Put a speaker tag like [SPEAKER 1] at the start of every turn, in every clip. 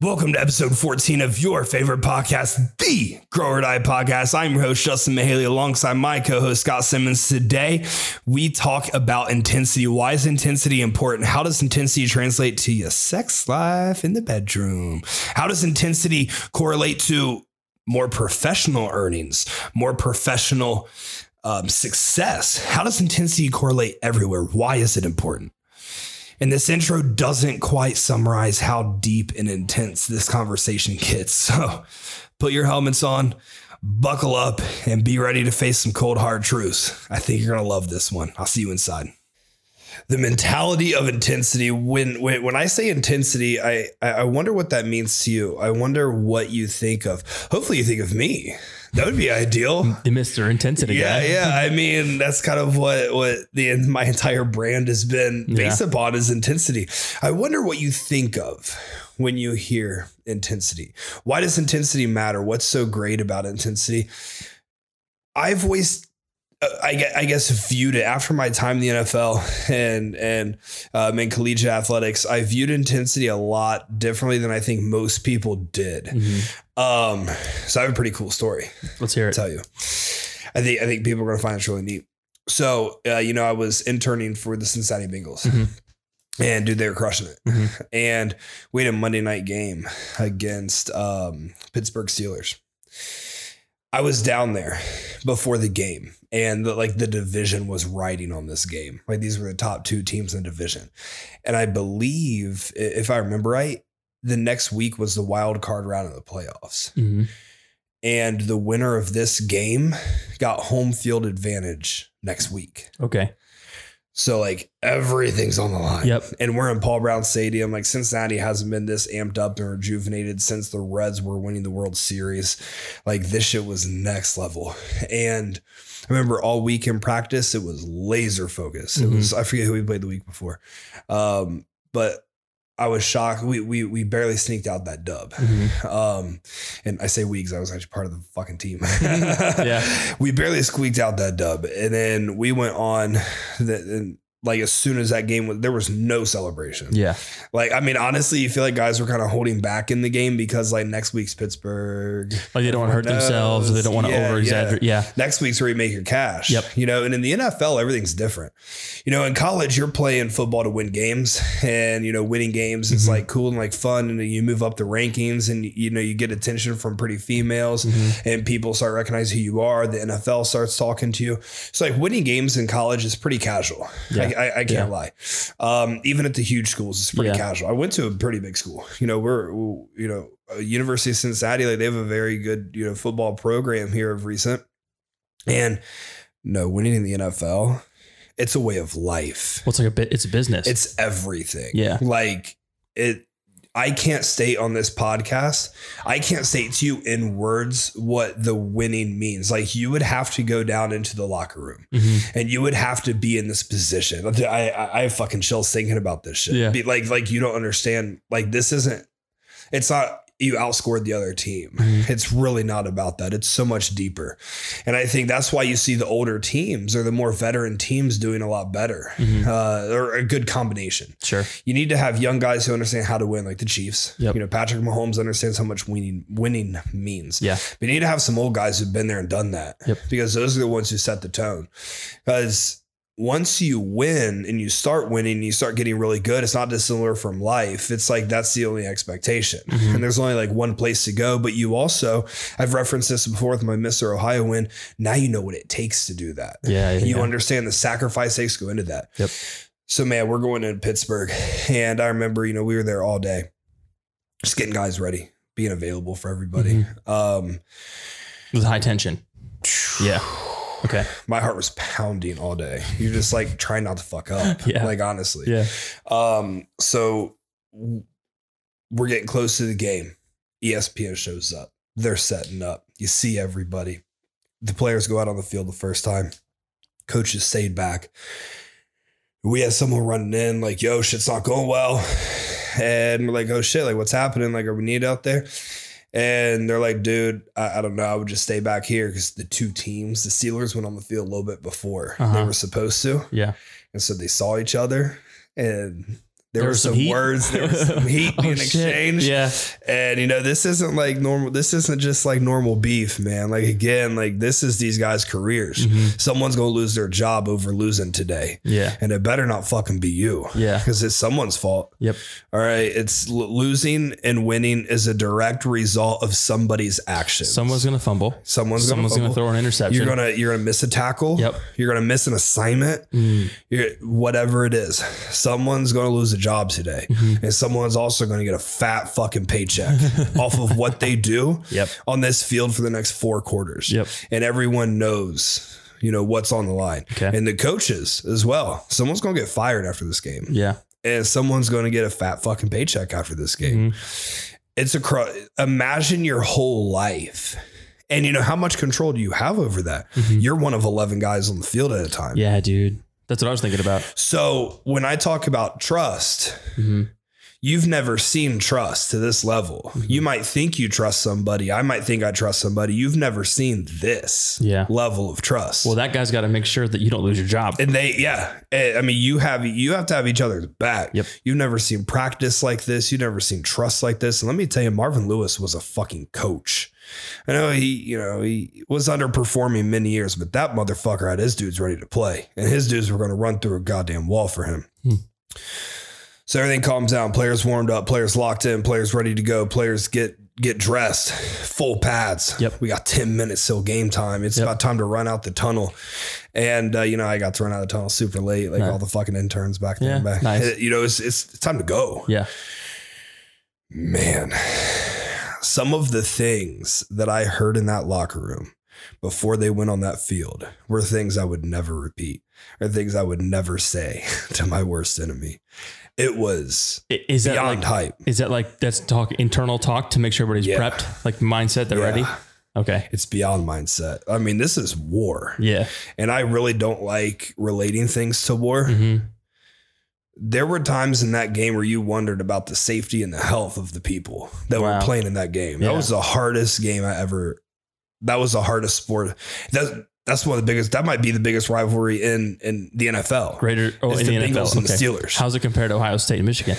[SPEAKER 1] Welcome to episode 14 of your favorite podcast, the Grow or Die podcast. I'm your host, Justin Mihaly, alongside my co host, Scott Simmons. Today, we talk about intensity. Why is intensity important? How does intensity translate to your sex life in the bedroom? How does intensity correlate to more professional earnings, more professional um, success? How does intensity correlate everywhere? Why is it important? And this intro doesn't quite summarize how deep and intense this conversation gets. So put your helmets on, buckle up, and be ready to face some cold, hard truths. I think you're going to love this one. I'll see you inside. The mentality of intensity. When, when when I say intensity, I I wonder what that means to you. I wonder what you think of. Hopefully, you think of me. That would be ideal.
[SPEAKER 2] The Mr. Intensity
[SPEAKER 1] yeah,
[SPEAKER 2] guy.
[SPEAKER 1] Yeah, I mean, that's kind of what what the my entire brand has been based yeah. upon is intensity. I wonder what you think of when you hear intensity. Why does intensity matter? What's so great about intensity? I've always I, I guess viewed it after my time in the NFL and and um, in collegiate athletics. I viewed intensity a lot differently than I think most people did. Mm-hmm. Um, so I have a pretty cool story.
[SPEAKER 2] Let's hear it.
[SPEAKER 1] Tell you, I think I think people are going to find this really neat. So uh, you know, I was interning for the Cincinnati Bengals. Mm-hmm. And dude, they were crushing it. Mm-hmm. And we had a Monday night game against um, Pittsburgh Steelers. I was down there before the game and the, like the division was riding on this game. Like these were the top two teams in the division. And I believe, if I remember right, the next week was the wild card round of the playoffs. Mm-hmm. And the winner of this game got home field advantage next week.
[SPEAKER 2] Okay.
[SPEAKER 1] So like everything's on the line.
[SPEAKER 2] Yep.
[SPEAKER 1] And we're in Paul Brown Stadium. Like Cincinnati hasn't been this amped up and rejuvenated since the Reds were winning the World Series. Like this shit was next level. And I remember all week in practice, it was laser focus. Mm-hmm. It was I forget who we played the week before. Um, but I was shocked. We we we barely sneaked out that dub. Mm-hmm. Um, and I say we because I was actually part of the fucking team.
[SPEAKER 2] yeah,
[SPEAKER 1] we barely squeaked out that dub, and then we went on. The, and like as soon as that game was there was no celebration.
[SPEAKER 2] Yeah.
[SPEAKER 1] Like I mean honestly you feel like guys were kind of holding back in the game because like next week's Pittsburgh.
[SPEAKER 2] Like they don't want to hurt knows. themselves, they don't want to yeah, over exaggerate. Yeah. yeah.
[SPEAKER 1] Next week's where you make your cash.
[SPEAKER 2] Yep.
[SPEAKER 1] You know, and in the NFL everything's different. You know, in college you're playing football to win games and you know winning games is mm-hmm. like cool and like fun and you move up the rankings and you know you get attention from pretty females mm-hmm. and people start recognizing who you are, the NFL starts talking to you. It's like winning games in college is pretty casual. Yeah. I, I, can't yeah. lie. Um, even at the huge schools, it's pretty yeah. casual. I went to a pretty big school. You know, we're you know University of Cincinnati. Like they have a very good you know football program here of recent. And no, winning in the NFL, it's a way of life.
[SPEAKER 2] Well, it's like a bit. It's a business.
[SPEAKER 1] It's everything.
[SPEAKER 2] Yeah.
[SPEAKER 1] Like it I can't state on this podcast, I can't state to you in words what the winning means. Like you would have to go down into the locker room mm-hmm. and you would have to be in this position. I, I, I fucking chills thinking about this shit.
[SPEAKER 2] Yeah.
[SPEAKER 1] Be like, like you don't understand. Like this isn't, it's not you outscored the other team. Mm-hmm. It's really not about that. It's so much deeper. And I think that's why you see the older teams or the more veteran teams doing a lot better mm-hmm. uh, or a good combination.
[SPEAKER 2] Sure.
[SPEAKER 1] You need to have young guys who understand how to win, like the Chiefs.
[SPEAKER 2] Yep.
[SPEAKER 1] You know, Patrick Mahomes understands how much winning winning means.
[SPEAKER 2] Yeah.
[SPEAKER 1] But you need to have some old guys who've been there and done that
[SPEAKER 2] yep.
[SPEAKER 1] because those are the ones who set the tone. Because once you win and you start winning, you start getting really good. It's not dissimilar from life. It's like that's the only expectation. Mm-hmm. And there's only like one place to go. But you also, I've referenced this before with my Mr. Ohio win. Now you know what it takes to do that.
[SPEAKER 2] Yeah.
[SPEAKER 1] You
[SPEAKER 2] yeah.
[SPEAKER 1] understand the sacrifice takes go into that.
[SPEAKER 2] Yep.
[SPEAKER 1] So man, we're going to Pittsburgh. And I remember, you know, we were there all day, just getting guys ready, being available for everybody. Mm-hmm. Um
[SPEAKER 2] with high tension. Yeah. Okay.
[SPEAKER 1] My heart was pounding all day. You're just like trying not to fuck up.
[SPEAKER 2] yeah.
[SPEAKER 1] Like honestly.
[SPEAKER 2] Yeah.
[SPEAKER 1] Um, so we're getting close to the game. ESPN shows up. They're setting up. You see everybody. The players go out on the field the first time. Coaches stayed back. We had someone running in like, yo, shit's not going well. And we're like, oh shit, like what's happening? Like, are we needed out there? And they're like, dude, I, I, don't know. I would just stay back here because the two teams, the Steelers went on the field a little bit before uh-huh. they were supposed to.
[SPEAKER 2] Yeah.
[SPEAKER 1] And so they saw each other and There, there were some, some words, there was some heat oh, being exchanged.
[SPEAKER 2] Yeah.
[SPEAKER 1] And you know, this isn't like normal. This isn't just like normal beef, man. Like again, like this is these guys' careers. Mm-hmm. Someone's gonna lose their job over losing today.
[SPEAKER 2] Yeah.
[SPEAKER 1] And it better not fucking be you.
[SPEAKER 2] Yeah.
[SPEAKER 1] Because it's someone's fault.
[SPEAKER 2] Yep.
[SPEAKER 1] All right. It's losing and winning is a direct result of somebody's actions.
[SPEAKER 2] Someone's gonna fumble.
[SPEAKER 1] Someone's,
[SPEAKER 2] Someone's
[SPEAKER 1] gonna,
[SPEAKER 2] gonna throw an interception.
[SPEAKER 1] You're gonna you're gonna miss a tackle.
[SPEAKER 2] Yep.
[SPEAKER 1] You're gonna miss an assignment. Mm. You're, whatever it is, someone's gonna lose a job today. Mm-hmm mm-hmm. and someone's also going to get a fat fucking paycheck off of what they do
[SPEAKER 2] yep.
[SPEAKER 1] on this field for the next four quarters.
[SPEAKER 2] Yep.
[SPEAKER 1] And everyone knows, you know, what's on the line.
[SPEAKER 2] Okay.
[SPEAKER 1] And the coaches as well. Someone's going to get fired after this game.
[SPEAKER 2] Yeah.
[SPEAKER 1] And someone's going to get a fat fucking paycheck after this game. Mm-hmm. It's a cr- imagine your whole life. And you know how much control do you have over that? Mm-hmm. You're one of 11 guys on the field at a time.
[SPEAKER 2] Yeah, dude. That's what I was thinking about.
[SPEAKER 1] So when I talk about trust, mm-hmm. you've never seen trust to this level. Mm-hmm. You might think you trust somebody. I might think I trust somebody. You've never seen this
[SPEAKER 2] yeah.
[SPEAKER 1] level of trust.
[SPEAKER 2] Well, that guy's got to make sure that you don't lose your job.
[SPEAKER 1] And they, yeah, eh, I mean, you have you have to have each other's back.
[SPEAKER 2] Yep.
[SPEAKER 1] You've never seen practice like this. You've never seen trust like this. And let me tell you, Marvin Lewis was a fucking coach. I know he, you know, he was underperforming many years, but that motherfucker had his dudes ready to play, and his dudes were going to run through a goddamn wall for him. Hmm. So everything calms down. Players warmed up. Players locked in. Players ready to go. Players get get dressed. Full pads.
[SPEAKER 2] Yep.
[SPEAKER 1] We got ten minutes till game time. It's yep. about time to run out the tunnel. And uh, you know, I got to run out of the tunnel super late, like nice. all the fucking interns back there. Yeah, back.
[SPEAKER 2] Nice.
[SPEAKER 1] you know, it's, it's it's time to go.
[SPEAKER 2] Yeah.
[SPEAKER 1] Man some of the things that I heard in that locker room before they went on that field were things I would never repeat or things I would never say to my worst enemy. It was
[SPEAKER 2] is that beyond like, hype. Is that like that's talk internal talk to make sure everybody's yeah. prepped, like mindset, they're yeah. ready? Okay.
[SPEAKER 1] It's beyond mindset. I mean, this is war.
[SPEAKER 2] Yeah.
[SPEAKER 1] And I really don't like relating things to war. Mm-hmm there were times in that game where you wondered about the safety and the health of the people that wow. were playing in that game. Yeah. That was the hardest game I ever. That was the hardest sport. That's that's one of the biggest. That might be the biggest rivalry in in the NFL.
[SPEAKER 2] Greater oh, in the, the Bengals
[SPEAKER 1] NFL. and okay. the Steelers.
[SPEAKER 2] How's it compared to Ohio State and Michigan?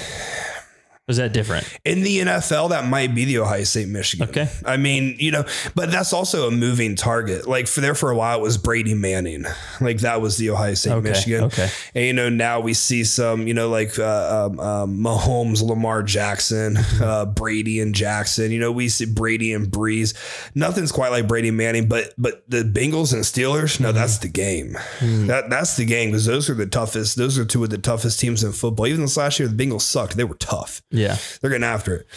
[SPEAKER 2] Was that different?
[SPEAKER 1] In the NFL, that might be the Ohio State Michigan.
[SPEAKER 2] Okay.
[SPEAKER 1] I mean, you know, but that's also a moving target. Like for there for a while, it was Brady Manning. Like that was the Ohio State
[SPEAKER 2] okay.
[SPEAKER 1] Michigan.
[SPEAKER 2] Okay.
[SPEAKER 1] And you know, now we see some, you know, like uh, um, um, Mahomes, Lamar Jackson, mm-hmm. uh, Brady and Jackson. You know, we see Brady and Brees. Nothing's quite like Brady Manning, but but the Bengals and Steelers, no, mm-hmm. that's the game. Mm-hmm. That that's the game because those are the toughest. Those are two of the toughest teams in football. Even this last year, the Bengals sucked. They were tough.
[SPEAKER 2] Yeah.
[SPEAKER 1] They're getting after it.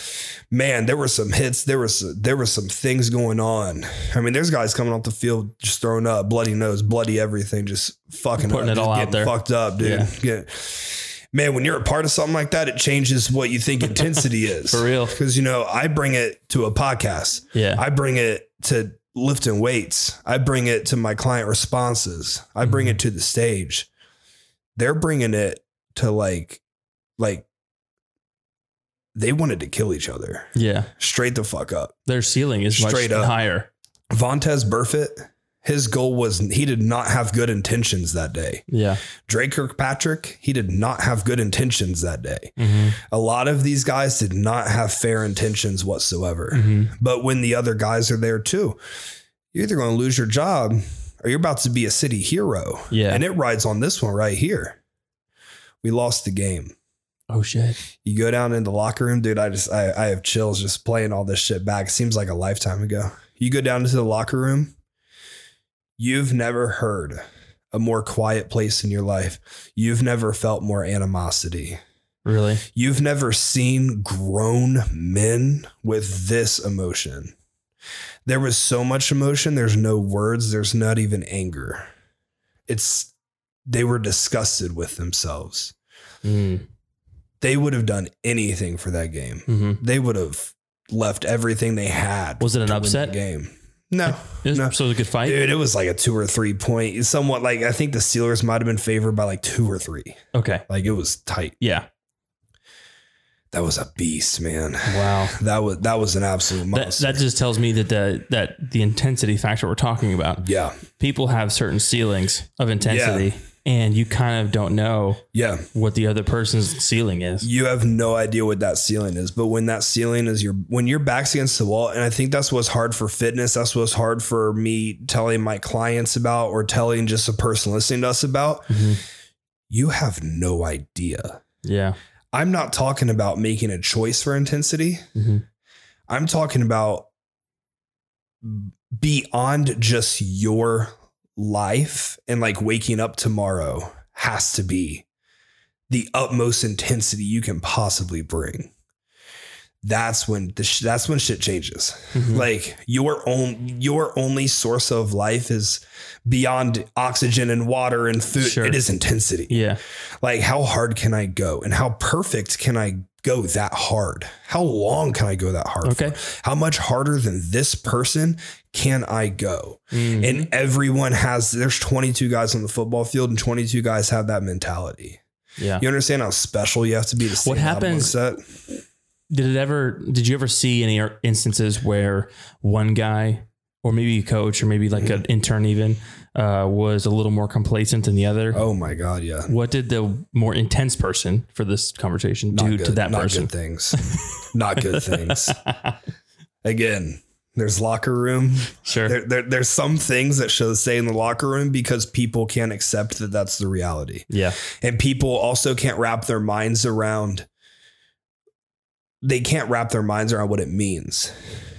[SPEAKER 1] Man, there were some hits. There was there were some things going on. I mean, there's guys coming off the field just throwing up, bloody nose, bloody everything, just fucking
[SPEAKER 2] putting
[SPEAKER 1] up,
[SPEAKER 2] it all out there,
[SPEAKER 1] fucked up, dude. Yeah. Get, man, when you're a part of something like that, it changes what you think intensity is.
[SPEAKER 2] For real.
[SPEAKER 1] Because, you know, I bring it to a podcast.
[SPEAKER 2] Yeah.
[SPEAKER 1] I bring it to lifting weights. I bring it to my client responses. I bring mm-hmm. it to the stage. They're bringing it to like, like they wanted to kill each other.
[SPEAKER 2] Yeah.
[SPEAKER 1] Straight the fuck up.
[SPEAKER 2] Their ceiling is Straight up. higher.
[SPEAKER 1] Vontaze Burfict, his goal was he did not have good intentions that day.
[SPEAKER 2] Yeah.
[SPEAKER 1] Dre Kirkpatrick, he did not have good intentions that day. Mm-hmm. A lot of these guys did not have fair intentions whatsoever. Mm-hmm. But when the other guys are there too, you're either going to lose your job or you're about to be a city hero.
[SPEAKER 2] Yeah.
[SPEAKER 1] And it rides on this one right here. We lost the game.
[SPEAKER 2] Oh shit!
[SPEAKER 1] You go down in the locker room, dude. I just I, I have chills just playing all this shit back. It seems like a lifetime ago. You go down into the locker room. You've never heard a more quiet place in your life. You've never felt more animosity.
[SPEAKER 2] Really?
[SPEAKER 1] You've never seen grown men with this emotion. There was so much emotion. There's no words. There's not even anger. It's they were disgusted with themselves. Mm they would have done anything for that game. Mm-hmm. They would have left everything they had.
[SPEAKER 2] Was it an upset
[SPEAKER 1] game? No,
[SPEAKER 2] it was,
[SPEAKER 1] no.
[SPEAKER 2] So it was a good fight,
[SPEAKER 1] dude. It was like a two or three point, somewhat like I think the Steelers might have been favored by like two or three.
[SPEAKER 2] Okay,
[SPEAKER 1] like it was tight.
[SPEAKER 2] Yeah,
[SPEAKER 1] that was a beast, man.
[SPEAKER 2] Wow,
[SPEAKER 1] that was that was an absolute monster.
[SPEAKER 2] That, that just tells me that the that the intensity factor we're talking about.
[SPEAKER 1] Yeah,
[SPEAKER 2] people have certain ceilings of intensity.
[SPEAKER 1] Yeah
[SPEAKER 2] and you kind of don't know
[SPEAKER 1] Yeah.
[SPEAKER 2] what the other person's ceiling is.
[SPEAKER 1] You have no idea what that ceiling is. But when that ceiling is your when your back's against the wall, and I think that's what's hard for fitness. That's what's hard for me telling my clients about or telling just a person listening to us about.
[SPEAKER 2] Mhm.
[SPEAKER 1] You have no idea.
[SPEAKER 2] Yeah.
[SPEAKER 1] I'm not talking about making a choice for intensity.
[SPEAKER 2] Mhm.
[SPEAKER 1] I'm talking about beyond just your life and like waking up tomorrow has to be the utmost intensity you can possibly bring. That's when the sh- that's when shit changes.
[SPEAKER 2] Mhm.
[SPEAKER 1] Like your own your only source of life is beyond oxygen and water and food.
[SPEAKER 2] Sure.
[SPEAKER 1] It is intensity.
[SPEAKER 2] Yeah.
[SPEAKER 1] Like, how hard can I go? And how perfect can I go that hard? How long can I go that hard?
[SPEAKER 2] Okay.
[SPEAKER 1] For? How much harder than this person can I go?
[SPEAKER 2] Mhm.
[SPEAKER 1] And everyone has, there's 22 guys on the football field, and 22 guys have that mentality.
[SPEAKER 2] yeah.
[SPEAKER 1] You understand how special you have to be to
[SPEAKER 2] What happens-? Did it ever? Did you ever see any instances where one guy, or maybe a coach, or maybe like
[SPEAKER 1] Mm-hmm.
[SPEAKER 2] an intern, even uh, was a little more complacent than the other?
[SPEAKER 1] Oh my God, yeah.
[SPEAKER 2] What did the more intense person for this conversation
[SPEAKER 1] Not
[SPEAKER 2] do
[SPEAKER 1] good,
[SPEAKER 2] to that
[SPEAKER 1] not
[SPEAKER 2] person?
[SPEAKER 1] good things. not good things. Again, there's locker room.
[SPEAKER 2] Sure.
[SPEAKER 1] There, there, there's some things that should stay in the locker room because people can't accept that that's the reality.
[SPEAKER 2] yeah.
[SPEAKER 1] And people also can't wrap their minds around, they can't wrap their minds around what it means.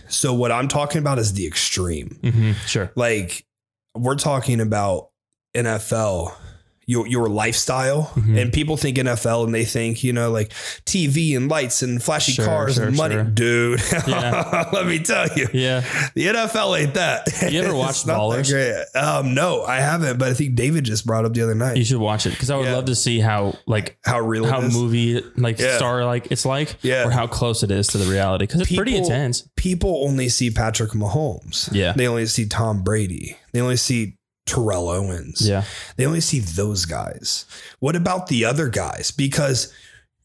[SPEAKER 1] So, what I'm talking about is the extreme.
[SPEAKER 2] hmm Sure.
[SPEAKER 1] Like, we're talking about NFL, your, your lifestyle.
[SPEAKER 2] Mhm.
[SPEAKER 1] And people think NFL and they think, you know, like TV and lights and flashy
[SPEAKER 2] Sure,
[SPEAKER 1] cars
[SPEAKER 2] sure,
[SPEAKER 1] and money.
[SPEAKER 2] sure.
[SPEAKER 1] Dude,
[SPEAKER 2] Yeah.
[SPEAKER 1] let me tell you.
[SPEAKER 2] Yeah.
[SPEAKER 1] The NFL ain't that.
[SPEAKER 2] You ever watched Ballers?
[SPEAKER 1] great. Um, no, I haven't, but I think David just brought up the other night
[SPEAKER 2] You should watch it because I would
[SPEAKER 1] Yeah.
[SPEAKER 2] love to see how like
[SPEAKER 1] how real
[SPEAKER 2] how movie like
[SPEAKER 1] Yeah.
[SPEAKER 2] star like it's like
[SPEAKER 1] Yeah.
[SPEAKER 2] or how close it is to the reality because it's pretty intense.
[SPEAKER 1] People only see Patrick Mahomes.
[SPEAKER 2] Yeah.
[SPEAKER 1] They only see Tom Brady. They only see Terrell Owens.
[SPEAKER 2] Yeah.
[SPEAKER 1] They only see those guys. What about the other guys? Because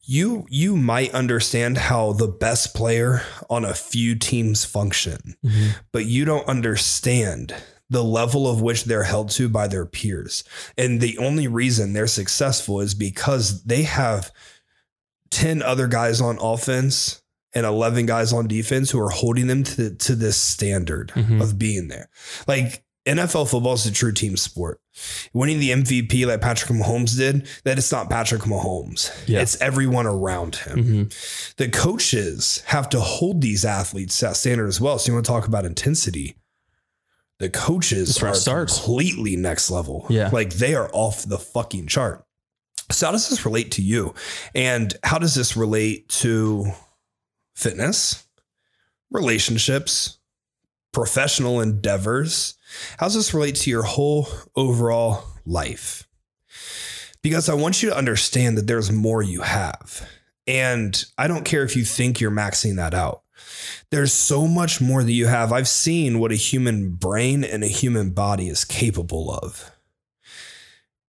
[SPEAKER 1] you you might understand how the best player on a few teams function,
[SPEAKER 2] Mhm.
[SPEAKER 1] but you don't understand the level of which they're held to by their peers. And the only reason they're successful is because they have 10 other guys on offense and 11 guys on defense who are holding them to, to this standard
[SPEAKER 2] Mhm.
[SPEAKER 1] of being there. Like NFL football is a true team sport. Winning the MVP like Patrick Mahomes did, that it's not Patrick Mahomes.
[SPEAKER 2] Yeah.
[SPEAKER 1] It's everyone around him.
[SPEAKER 2] Mhm.
[SPEAKER 1] The coaches have to hold these athletes to that standard as well. So you want to talk about intensity. The coaches
[SPEAKER 2] That's
[SPEAKER 1] are
[SPEAKER 2] starts.
[SPEAKER 1] completely next level.
[SPEAKER 2] Yeah.
[SPEAKER 1] Like they are off the fucking chart. So how does this relate to you? And how does this relate to fitness, relationships, professional endeavors? How does this relate to your whole overall life? Because I want you to understand that there's more you have. And I don't care if you think you're maxing that out. There's so much more that you have. I've seen what a human brain and a human body is capable of.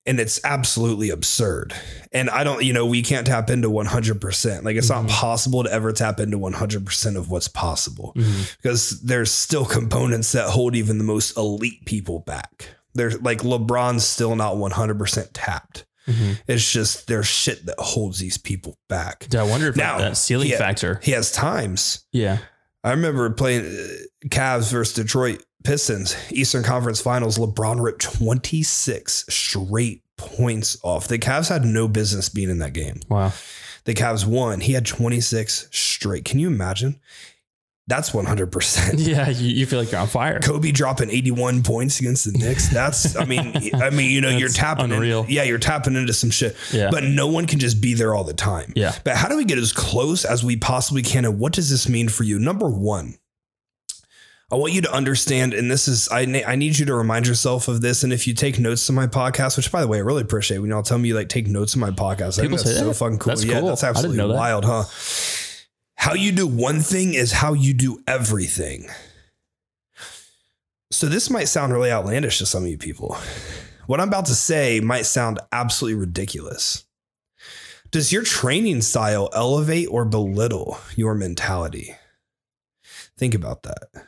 [SPEAKER 1] And it's absolutely absurd. And I don't, you know, we can't tap into 100%. Like, it's not
[SPEAKER 2] Mhm.
[SPEAKER 1] possible to ever tap into 100% of what's possible
[SPEAKER 2] Mhm.
[SPEAKER 1] because there's still components that hold even the most elite people back. There's like LeBron's still not 100% tapped.
[SPEAKER 2] Mhm.
[SPEAKER 1] It's just there's shit that holds these people back.
[SPEAKER 2] I wonder if
[SPEAKER 1] Now,
[SPEAKER 2] that ceiling
[SPEAKER 1] he-
[SPEAKER 2] factor.
[SPEAKER 1] He has times.
[SPEAKER 2] Yeah.
[SPEAKER 1] I remember playing uh, Cavs versus Detroit Pistons, Eastern Conference Finals. LeBron ripped 26 straight points off. The Cavs had no business being in that game.
[SPEAKER 2] Wow.
[SPEAKER 1] The Cavs won. He had 26 straight. Can you imagine? That's 100%.
[SPEAKER 2] Yeah. You, you feel like you're on fire.
[SPEAKER 1] Kobe dropping 81 points against the Knicks. That's, I mean, I mean, you know, you're tapping,
[SPEAKER 2] unreal.
[SPEAKER 1] In, yeah, you're tapping into some shit.
[SPEAKER 2] Yeah.
[SPEAKER 1] But no one can just be there all the time.
[SPEAKER 2] Yeah.
[SPEAKER 1] But how do we get as close as we possibly can? And what does this mean for you? Number one, I want you to understand, and this is, I, I need you to remind yourself of this. And if you take notes to my podcast, which by the way, I really appreciate when y'all tell me you like take notes to my podcast. I think
[SPEAKER 2] People
[SPEAKER 1] that's so
[SPEAKER 2] that?
[SPEAKER 1] fucking cool.
[SPEAKER 2] That's
[SPEAKER 1] yeah,
[SPEAKER 2] cool.
[SPEAKER 1] that's
[SPEAKER 2] I didn't
[SPEAKER 1] absolutely
[SPEAKER 2] that.
[SPEAKER 1] wild, huh? How you do one thing is how you do everything. So this might sound really outlandish to some of you people. What I'm about to say might sound absolutely ridiculous. Does your training style elevate or belittle your mentality? Think about that.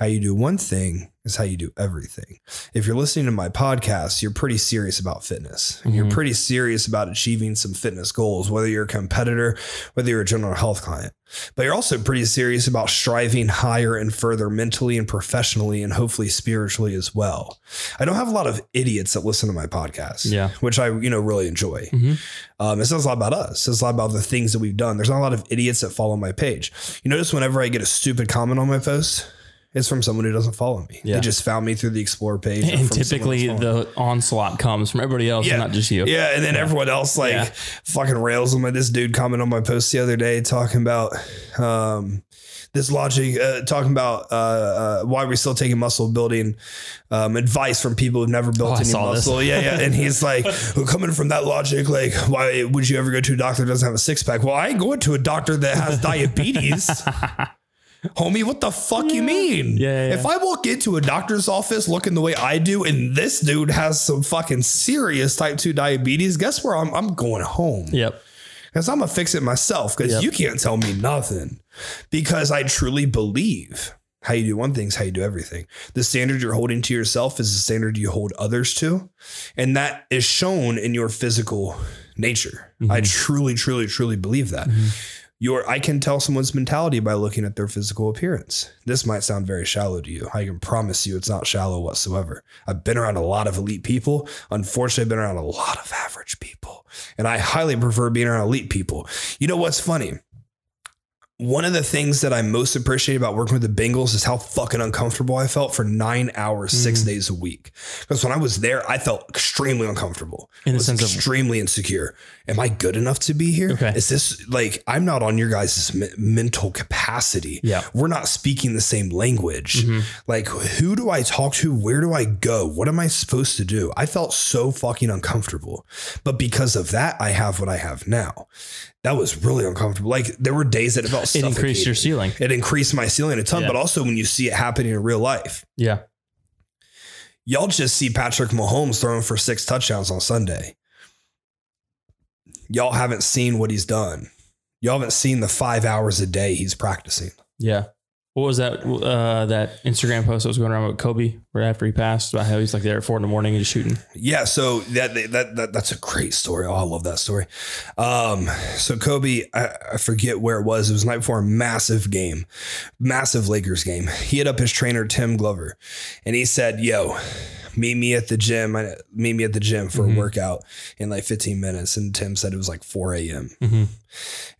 [SPEAKER 1] How you do one thing is how you do everything. If you're listening to my podcast, you're pretty serious about fitness and you're pretty serious about achieving some fitness goals, whether you're a competitor, whether you're a general health client. But you're also pretty serious about striving higher and further mentally and professionally and hopefully spiritually as well. I don't have a lot of idiots that listen to my podcast,
[SPEAKER 2] Yeah.
[SPEAKER 1] which I, you know, really enjoy.
[SPEAKER 2] Mhm.
[SPEAKER 1] Um, it says a lot about us. It says a lot about the things that we've done. There's not a lot of idiots that follow my page. You notice whenever I get a stupid comment on my post, it's from someone who doesn't follow me.
[SPEAKER 2] Yeah.
[SPEAKER 1] They just found me through the Explore page.
[SPEAKER 2] And typically the onslaught comes from everybody else,
[SPEAKER 1] Yeah.
[SPEAKER 2] not just you.
[SPEAKER 1] Yeah, and then everyone else like
[SPEAKER 2] Yeah.
[SPEAKER 1] fucking rails on my. This dude commented on my post the other day talking about um, this logic, uh, talking about uh, uh, why we're still taking muscle building um, advice from people who've never built
[SPEAKER 2] Oh,
[SPEAKER 1] any muscle. Yeah, yeah, and he's like, well, coming from that logic, like, why would you ever go to a doctor that doesn't have a six pack? Well, I ain't going to a doctor that has diabetes. Homie, what the fuck you mean?
[SPEAKER 2] Yeah, yeah, yeah.
[SPEAKER 1] If I walk into a doctor's office looking the way I do, and this dude has some fucking serious type 2 diabetes, guess where I'm, I'm going home?
[SPEAKER 2] Yep.
[SPEAKER 1] Because I'm to fix it myself because
[SPEAKER 2] Yep.
[SPEAKER 1] you can't tell me nothing. Because I truly believe how you do one thing is how you do everything. The standard you're holding to yourself is the standard you hold others to. And that is shown in your physical nature. I mm-hmm. truly, truly, truly believe that. Mm-hmm. Your I can tell someone's mentality by looking at their physical appearance. This might sound very shallow to you. I can promise you it's not shallow whatsoever. I've been around a lot of elite people. Unfortunately, I've been around a lot of average people. And I highly prefer being around elite people. You know what's funny? One of the things that I most appreciate about working with the Bengals is how fucking uncomfortable I felt for nine hours, six days a week. Because when I was there, I felt extremely uncomfortable.
[SPEAKER 2] In the
[SPEAKER 1] was
[SPEAKER 2] sense of-
[SPEAKER 1] extremely insecure. Am I good enough to be here?
[SPEAKER 2] Okay.
[SPEAKER 1] Is this like I'm not on your guys' me- mental capacity?
[SPEAKER 2] Yeah.
[SPEAKER 1] We're not speaking the same language.
[SPEAKER 2] Mhm.
[SPEAKER 1] Like, who do I talk to? Where do I go? What am I supposed to do? I felt so fucking uncomfortable. But because of that, I have what I have now. That was really uncomfortable. Like, there were days that it felt
[SPEAKER 2] It increased your ceiling.
[SPEAKER 1] It increased my ceiling a ton,
[SPEAKER 2] Yeah.
[SPEAKER 1] but also when you see it happening in real life,
[SPEAKER 2] Yeah.
[SPEAKER 1] y'all just see Patrick Mahomes throwing for six touchdowns on Sunday. Y'all haven't seen what he's done. Y'all haven't seen the five hours a day he's practicing.
[SPEAKER 2] Yeah. What was that? Uh, that Instagram post that was going around with Kobe right after he passed about how he's like there at four in the morning and just shooting.
[SPEAKER 1] Yeah, so that that, that that's a great story. Oh, I love that story. Um, so Kobe, I, I forget where it was. It was night before a massive game, massive Lakers game. He hit up his trainer Tim Grover, and he said, "Yo, meet me at the gym. I- Meet me at the gym for
[SPEAKER 2] Mhm.
[SPEAKER 1] a workout in like 15 minutes." And Tim said it was like 4 a.m.
[SPEAKER 2] Mm-hmm.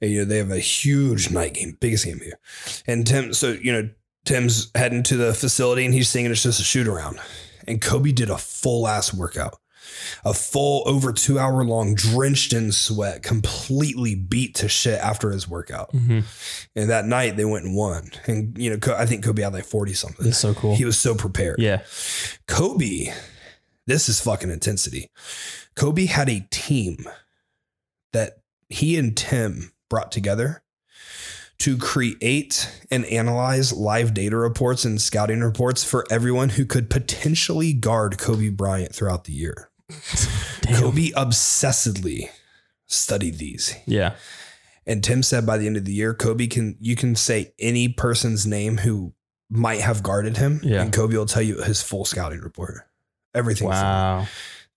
[SPEAKER 1] And, you know, they have a huge night game, biggest game here. And Tim, so, you know, Tim's heading to the facility and he's thinking it's just a shoot around. And Kobe did a full ass workout, a full over two hour long, drenched in sweat, completely beat to shit after his workout.
[SPEAKER 2] Mm-hmm.
[SPEAKER 1] And that night they went and won. And, you know, I think Kobe had like 40 something.
[SPEAKER 2] That's so cool.
[SPEAKER 1] He was so prepared.
[SPEAKER 2] Yeah.
[SPEAKER 1] Kobe, this is fucking intensity. Kobe had a team that he and Tim brought together to create and analyze live data reports and scouting reports for everyone who could potentially guard Kobe Bryant throughout the year.
[SPEAKER 2] Damn.
[SPEAKER 1] Kobe obsessedly studied these.
[SPEAKER 2] Yeah.
[SPEAKER 1] And Tim said by the end of the year, Kobe can you can say any person's name who might have guarded him,
[SPEAKER 2] Yeah.
[SPEAKER 1] and Kobe will tell you his full scouting report. Everything.
[SPEAKER 2] Wow.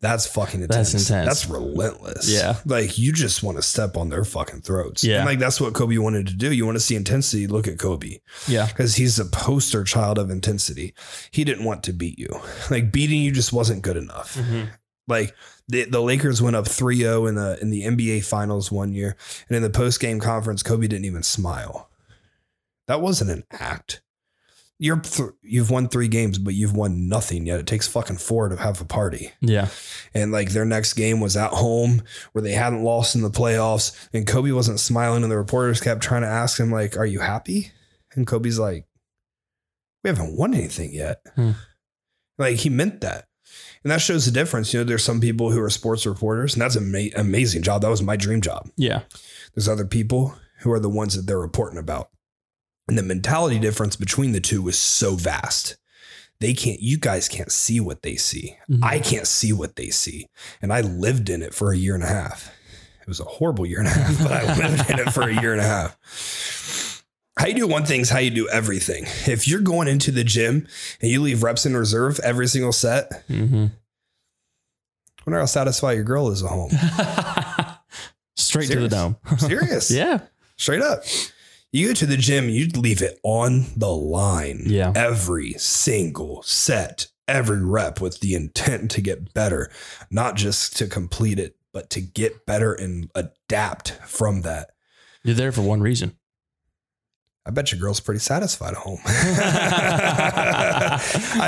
[SPEAKER 1] That's fucking intense.
[SPEAKER 2] That's intense.
[SPEAKER 1] That's relentless.
[SPEAKER 2] Yeah.
[SPEAKER 1] Like you just want to step on their fucking throats.
[SPEAKER 2] Yeah.
[SPEAKER 1] And like that's what Kobe wanted to do. You want to see intensity, look at Kobe.
[SPEAKER 2] Yeah.
[SPEAKER 1] Because he's a poster child of intensity. He didn't want to beat you. Like beating you just wasn't good enough.
[SPEAKER 2] Mm-hmm.
[SPEAKER 1] Like the, the Lakers went up 3-0 in the in the NBA finals one year. And in the post-game conference, Kobe didn't even smile. That wasn't an act. You're th- you've won three games, but you've won nothing yet. It takes fucking four to have a party
[SPEAKER 2] Yeah.
[SPEAKER 1] and like their next game was at home where they hadn't lost in the playoffs and Kobe wasn't smiling and the reporters kept trying to ask him like are you happy and Kobe's like we haven't won anything yet
[SPEAKER 2] Hmm.
[SPEAKER 1] like he meant that and that shows the difference you know there's some people who are sports reporters and that's an ama- amazing job that was my dream job
[SPEAKER 2] Yeah.
[SPEAKER 1] there's other people who are the ones that they're reporting about and the mentality difference between the two is so vast they can't you guys can't see what they see
[SPEAKER 2] Mhm.
[SPEAKER 1] I can't see what they see. And I lived in it for a year and a half. It was a horrible year and a half, but I lived in it for a year and a half. How you do one thing is how you do everything. If you're going into the gym and you leave reps in reserve every single set,
[SPEAKER 2] Mm-hmm.
[SPEAKER 1] wonder how satisfied your girl is at home.
[SPEAKER 2] Straight to the dome.
[SPEAKER 1] Serious.
[SPEAKER 2] yeah.
[SPEAKER 1] Straight up. You go to the gym, you leave it on the line.
[SPEAKER 2] Yeah.
[SPEAKER 1] Every single set, every rep with the intent to get better, not just to complete it, but to get better and adapt from that.
[SPEAKER 2] You're there for one reason.
[SPEAKER 1] I bet your girl's pretty satisfied at home. I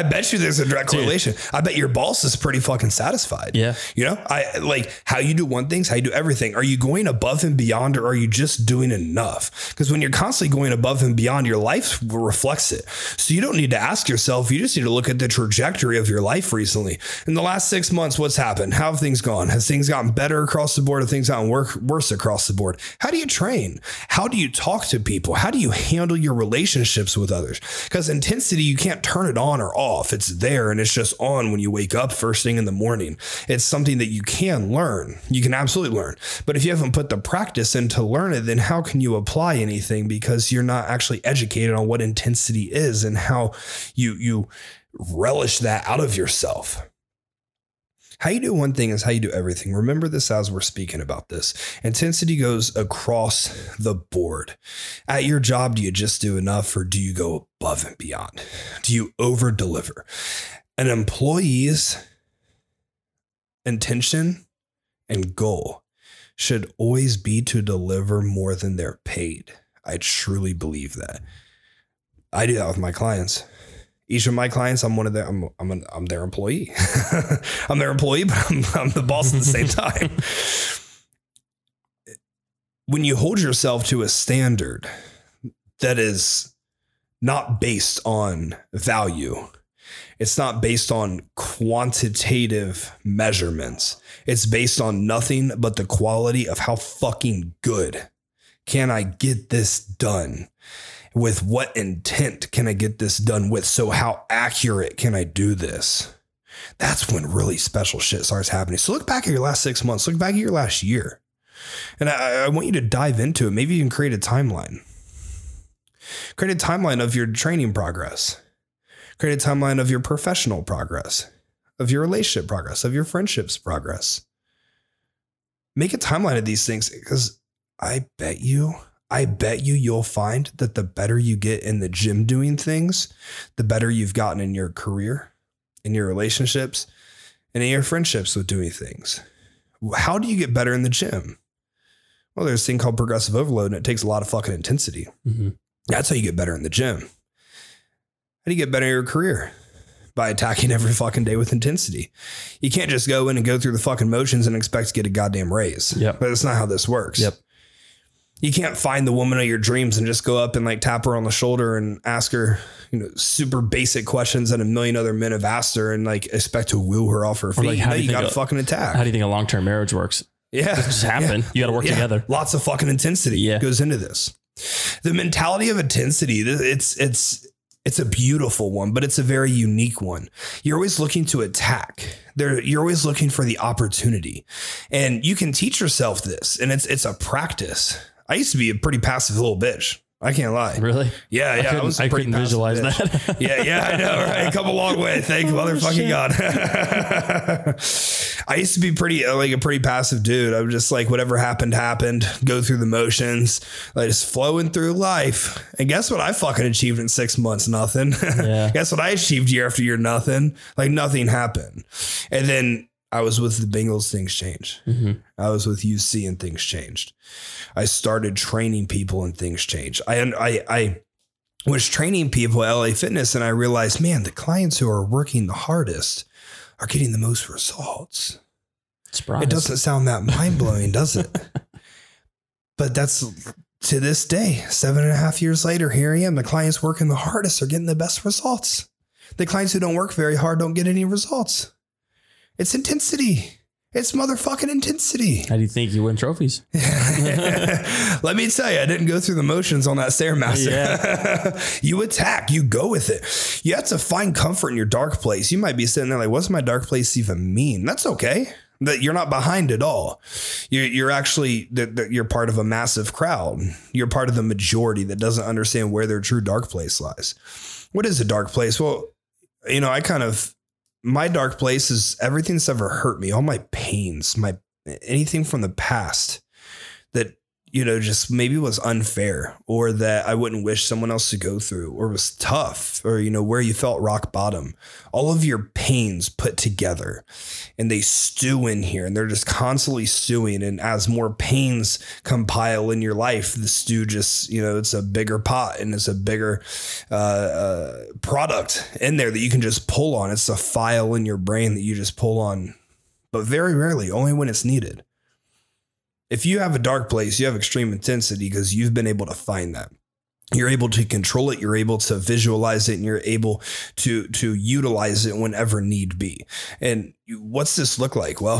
[SPEAKER 1] bet you there's a direct
[SPEAKER 2] Dude.
[SPEAKER 1] correlation. I bet your boss is pretty fucking satisfied.
[SPEAKER 2] Yeah.
[SPEAKER 1] You know, I like how you do one thing's how you do everything. Are you going above and beyond or are you just doing enough? Because when you're constantly going above and beyond, your life reflects it. So you don't need to ask yourself, you just need to look at the trajectory of your life recently. In the last six months, what's happened? How have things gone? Has things gotten better across the board? Have things gotten wor- worse across the board? How do you train? How do you talk to people? How do you handle your relationships with others? Because intensity, you can't turn it on or off. It's there and it's just on when you wake up first thing in the morning. It's something that you can learn. You can absolutely learn. But if you haven't put the practice in to learn it, then how can you apply anything because you're not actually educated on what intensity is and how you you relish that out of yourself. How you do one thing is how you do everything. Remember this as we're speaking about this. Intensity goes across the board. At your job, do you just do enough or do you go above and beyond? Do you over deliver? An employee's intention and goal should always be to deliver more than they're paid. I truly believe that. I do that with my clients. Each of my clients, I'm one of their, I'm, I'm, an, I'm their employee. I'm their employee, but I'm, I'm the boss at the same time. when you hold yourself to a standard that is not based on value, it's not based on quantitative measurements. It's based on nothing but the quality of how fucking good can I get this done? With what intent can I get this done with? So, how accurate can I do this? That's when really special shit starts happening. So, look back at your last six months, look back at your last year. And I, I want you to dive into it. Maybe even create a timeline. Create a timeline of your training progress. Create a timeline of your professional progress, of your relationship progress, of your friendships progress. Make a timeline of these things because I bet you, I bet you you'll find that the better you get in the gym doing things, the better you've gotten in your career, in your relationships, and in your friendships with doing things. How do you get better in the gym? Well, there's a thing called progressive overload, and it takes a lot of fucking intensity.
[SPEAKER 2] hmm
[SPEAKER 1] That's how you get better in the gym. How do you get better in your career? By attacking every fucking day with intensity. You can't just go in and go through the fucking motions and expect to get a goddamn raise.
[SPEAKER 2] Yep.
[SPEAKER 1] But that's not how this works.
[SPEAKER 2] Yep.
[SPEAKER 1] You can't find the woman of your dreams and just go up and like tap her on the shoulder and ask her, you know, super basic questions that a million other men have asked her and like expect to woo her off her feet.
[SPEAKER 2] like, how you
[SPEAKER 1] you gotta
[SPEAKER 2] a-
[SPEAKER 1] fucking attack.
[SPEAKER 2] How do you think a long term marriage works?
[SPEAKER 1] yeah.
[SPEAKER 2] Just happen. You got to work
[SPEAKER 1] Yeah.
[SPEAKER 2] together.
[SPEAKER 1] Lots of fucking intensity
[SPEAKER 2] Yeah.
[SPEAKER 1] goes into this. The mentality of intensity, it's it's it's a beautiful one, but it's a very unique one. You're always looking to attack. There, you're always looking for the opportunity, and you can teach yourself this, and it's it's a practice. I used to be a pretty passive little bitch. I can't lie.
[SPEAKER 2] Really?
[SPEAKER 1] Yeah, yeah, I,
[SPEAKER 2] couldn't,
[SPEAKER 1] was
[SPEAKER 2] I
[SPEAKER 1] pretty
[SPEAKER 2] couldn't visualize
[SPEAKER 1] bitch.
[SPEAKER 2] that.
[SPEAKER 1] Yeah, yeah, I know, right? Come a long way. Thank motherfucking God. I used to be pretty uh, like a pretty passive dude. I was just like whatever happened happened, go through the motions, like just flowing through life. And guess what I fucking achieved in 6 months? Nothing.
[SPEAKER 2] Yeah.
[SPEAKER 1] guess what I achieved year after year? Nothing. Like nothing happened. And then I was with the Bengals, things changed.
[SPEAKER 2] Mhm.
[SPEAKER 1] I was with UC and things changed. I started training people and things changed. I I I was training people at LA Fitness and I realized, man, the clients who are working the hardest are getting the most results.
[SPEAKER 2] Surprise.
[SPEAKER 1] It doesn't sound that mind blowing, does it? But that's to this day, seven and a half years later, here I am. The clients working the hardest are getting the best results. The clients who don't work very hard don't get any results. It's intensity. It's motherfucking intensity.
[SPEAKER 2] How do you think you win trophies?
[SPEAKER 1] Let me tell you, I didn't go through the motions on that Stairmaster. Yeah. you attack, you go with it. You have to find comfort in your dark place. You might be sitting there like, what's my dark place even mean? That's okay. that you're not behind at all. You're, you're actually that you're part of a massive crowd. You're part of the majority that doesn't understand where their true dark place lies. What is a dark place? Well, you know, I kind of my dark place is everything that's ever hurt me, all my pains, my anything from the past that you know, just maybe was unfair or that I wouldn't wish someone else to go through or was tough or, you know, where you felt rock bottom. All of your pains put together and they stew in here and they're just constantly stewing. And as more pains compile in your life, the stew just, you know, it's a bigger pot and it's a bigger uh, uh, product in there that you can just pull on. It's a file in your brain that you just pull on, but very rarely, only when it's needed if you have a dark place, you have extreme intensity because you've been able to find that. You're able to control it, you're able to visualize it, and you're able to to utilize it whenever need be. And what's this look like? Well,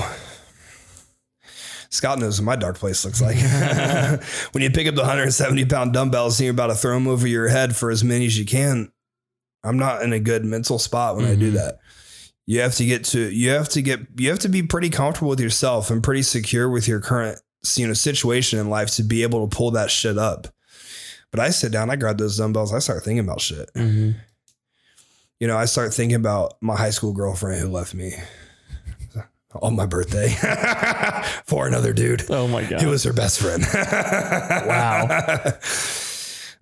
[SPEAKER 1] Scott knows what my dark place looks like. when you pick up the 170 pound dumbbells and you're about to throw them over your head for as many as you can, I'm not in a good mental spot when mm-hmm. I do mm-hmm. that. You have to get to you have to get you have to be pretty comfortable with yourself and pretty secure with your current you know situation in life to be able to pull that shit up. But I sit down, I grab those dumbbells, I start thinking about shit. Mm-hmm. You know, I start thinking about my high school girlfriend who left me on my birthday for another dude.
[SPEAKER 2] Oh my god,
[SPEAKER 1] he was her best friend.
[SPEAKER 2] wow.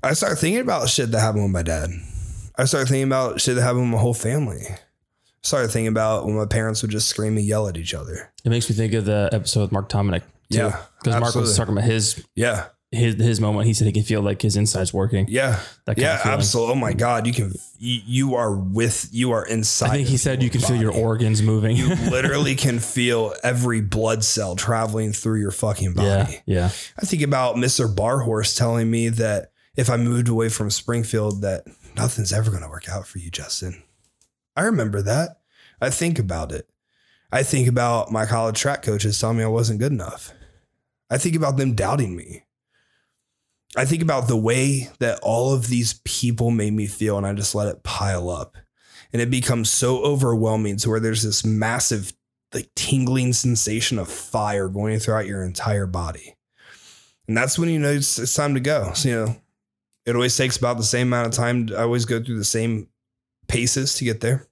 [SPEAKER 1] I start thinking about shit that happened with my dad. I start thinking about shit that happened with my whole family. Started thinking about when my parents would just scream and yell at each other.
[SPEAKER 2] It makes me think of the episode with Mark Tominick.
[SPEAKER 1] Too, yeah,
[SPEAKER 2] because Mark was talking about his
[SPEAKER 1] yeah
[SPEAKER 2] his his moment. He said he can feel like his insides working.
[SPEAKER 1] Yeah, that yeah, absolutely. Oh my god, you can you, you, are with you are inside.
[SPEAKER 2] I think he said you can body. feel your organs moving.
[SPEAKER 1] you literally can feel every blood cell traveling through your fucking body.
[SPEAKER 2] Yeah, yeah.
[SPEAKER 1] I think about Mr. Barhorse telling me that if I moved away from Springfield, that nothing's ever going to work out for you, Justin. I remember that. I think about it. I think about my college track coaches telling me I wasn't good enough. I think about them doubting me. I think about the way that all of these people made me feel, and I just let it pile up. And it becomes so overwhelming to where there's this massive, like tingling sensation of fire going throughout your entire body. And that's when you know it's, it's time to go. So, you know, it always takes about the same amount of time. I always go through the same paces to get there.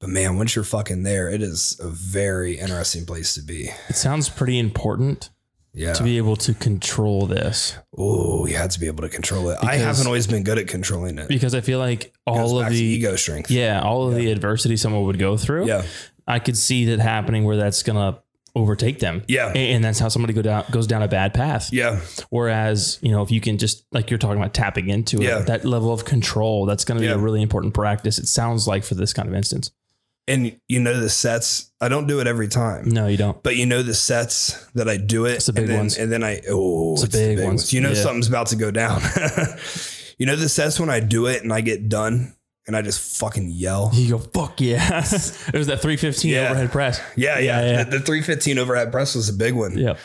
[SPEAKER 1] But man, once you're fucking there, it is a very interesting place to be.
[SPEAKER 2] It sounds pretty important.
[SPEAKER 1] Yeah.
[SPEAKER 2] To be able to control this.
[SPEAKER 1] Oh, you had to be able to control it. Because, I haven't always been good at controlling it.
[SPEAKER 2] Because I feel like all of the
[SPEAKER 1] ego strength.
[SPEAKER 2] Yeah. All of yeah. the adversity someone would go through.
[SPEAKER 1] Yeah.
[SPEAKER 2] I could see that happening where that's gonna overtake them.
[SPEAKER 1] Yeah.
[SPEAKER 2] And, that's how somebody go down goes down a bad path.
[SPEAKER 1] Yeah.
[SPEAKER 2] Whereas, you know, if you can just like you're talking about tapping into
[SPEAKER 1] yeah.
[SPEAKER 2] it, that level of control, that's going to be yeah. a really important practice. It sounds like for this kind of instance
[SPEAKER 1] and you know the sets. I don't do it every time.
[SPEAKER 2] No, you don't.
[SPEAKER 1] But you know the sets that I do it.
[SPEAKER 2] It's the big
[SPEAKER 1] and then,
[SPEAKER 2] ones.
[SPEAKER 1] And then I oh,
[SPEAKER 2] it's, it's the big, big ones.
[SPEAKER 1] ones. You know yeah. something's about to go down. you know the sets when I do it and I get done and I just fucking yell.
[SPEAKER 2] You go fuck yeah. it was that 315 yeah. overhead press.
[SPEAKER 1] Yeah, yeah. yeah, yeah. The, the 315 overhead press was a big one.
[SPEAKER 2] Yeah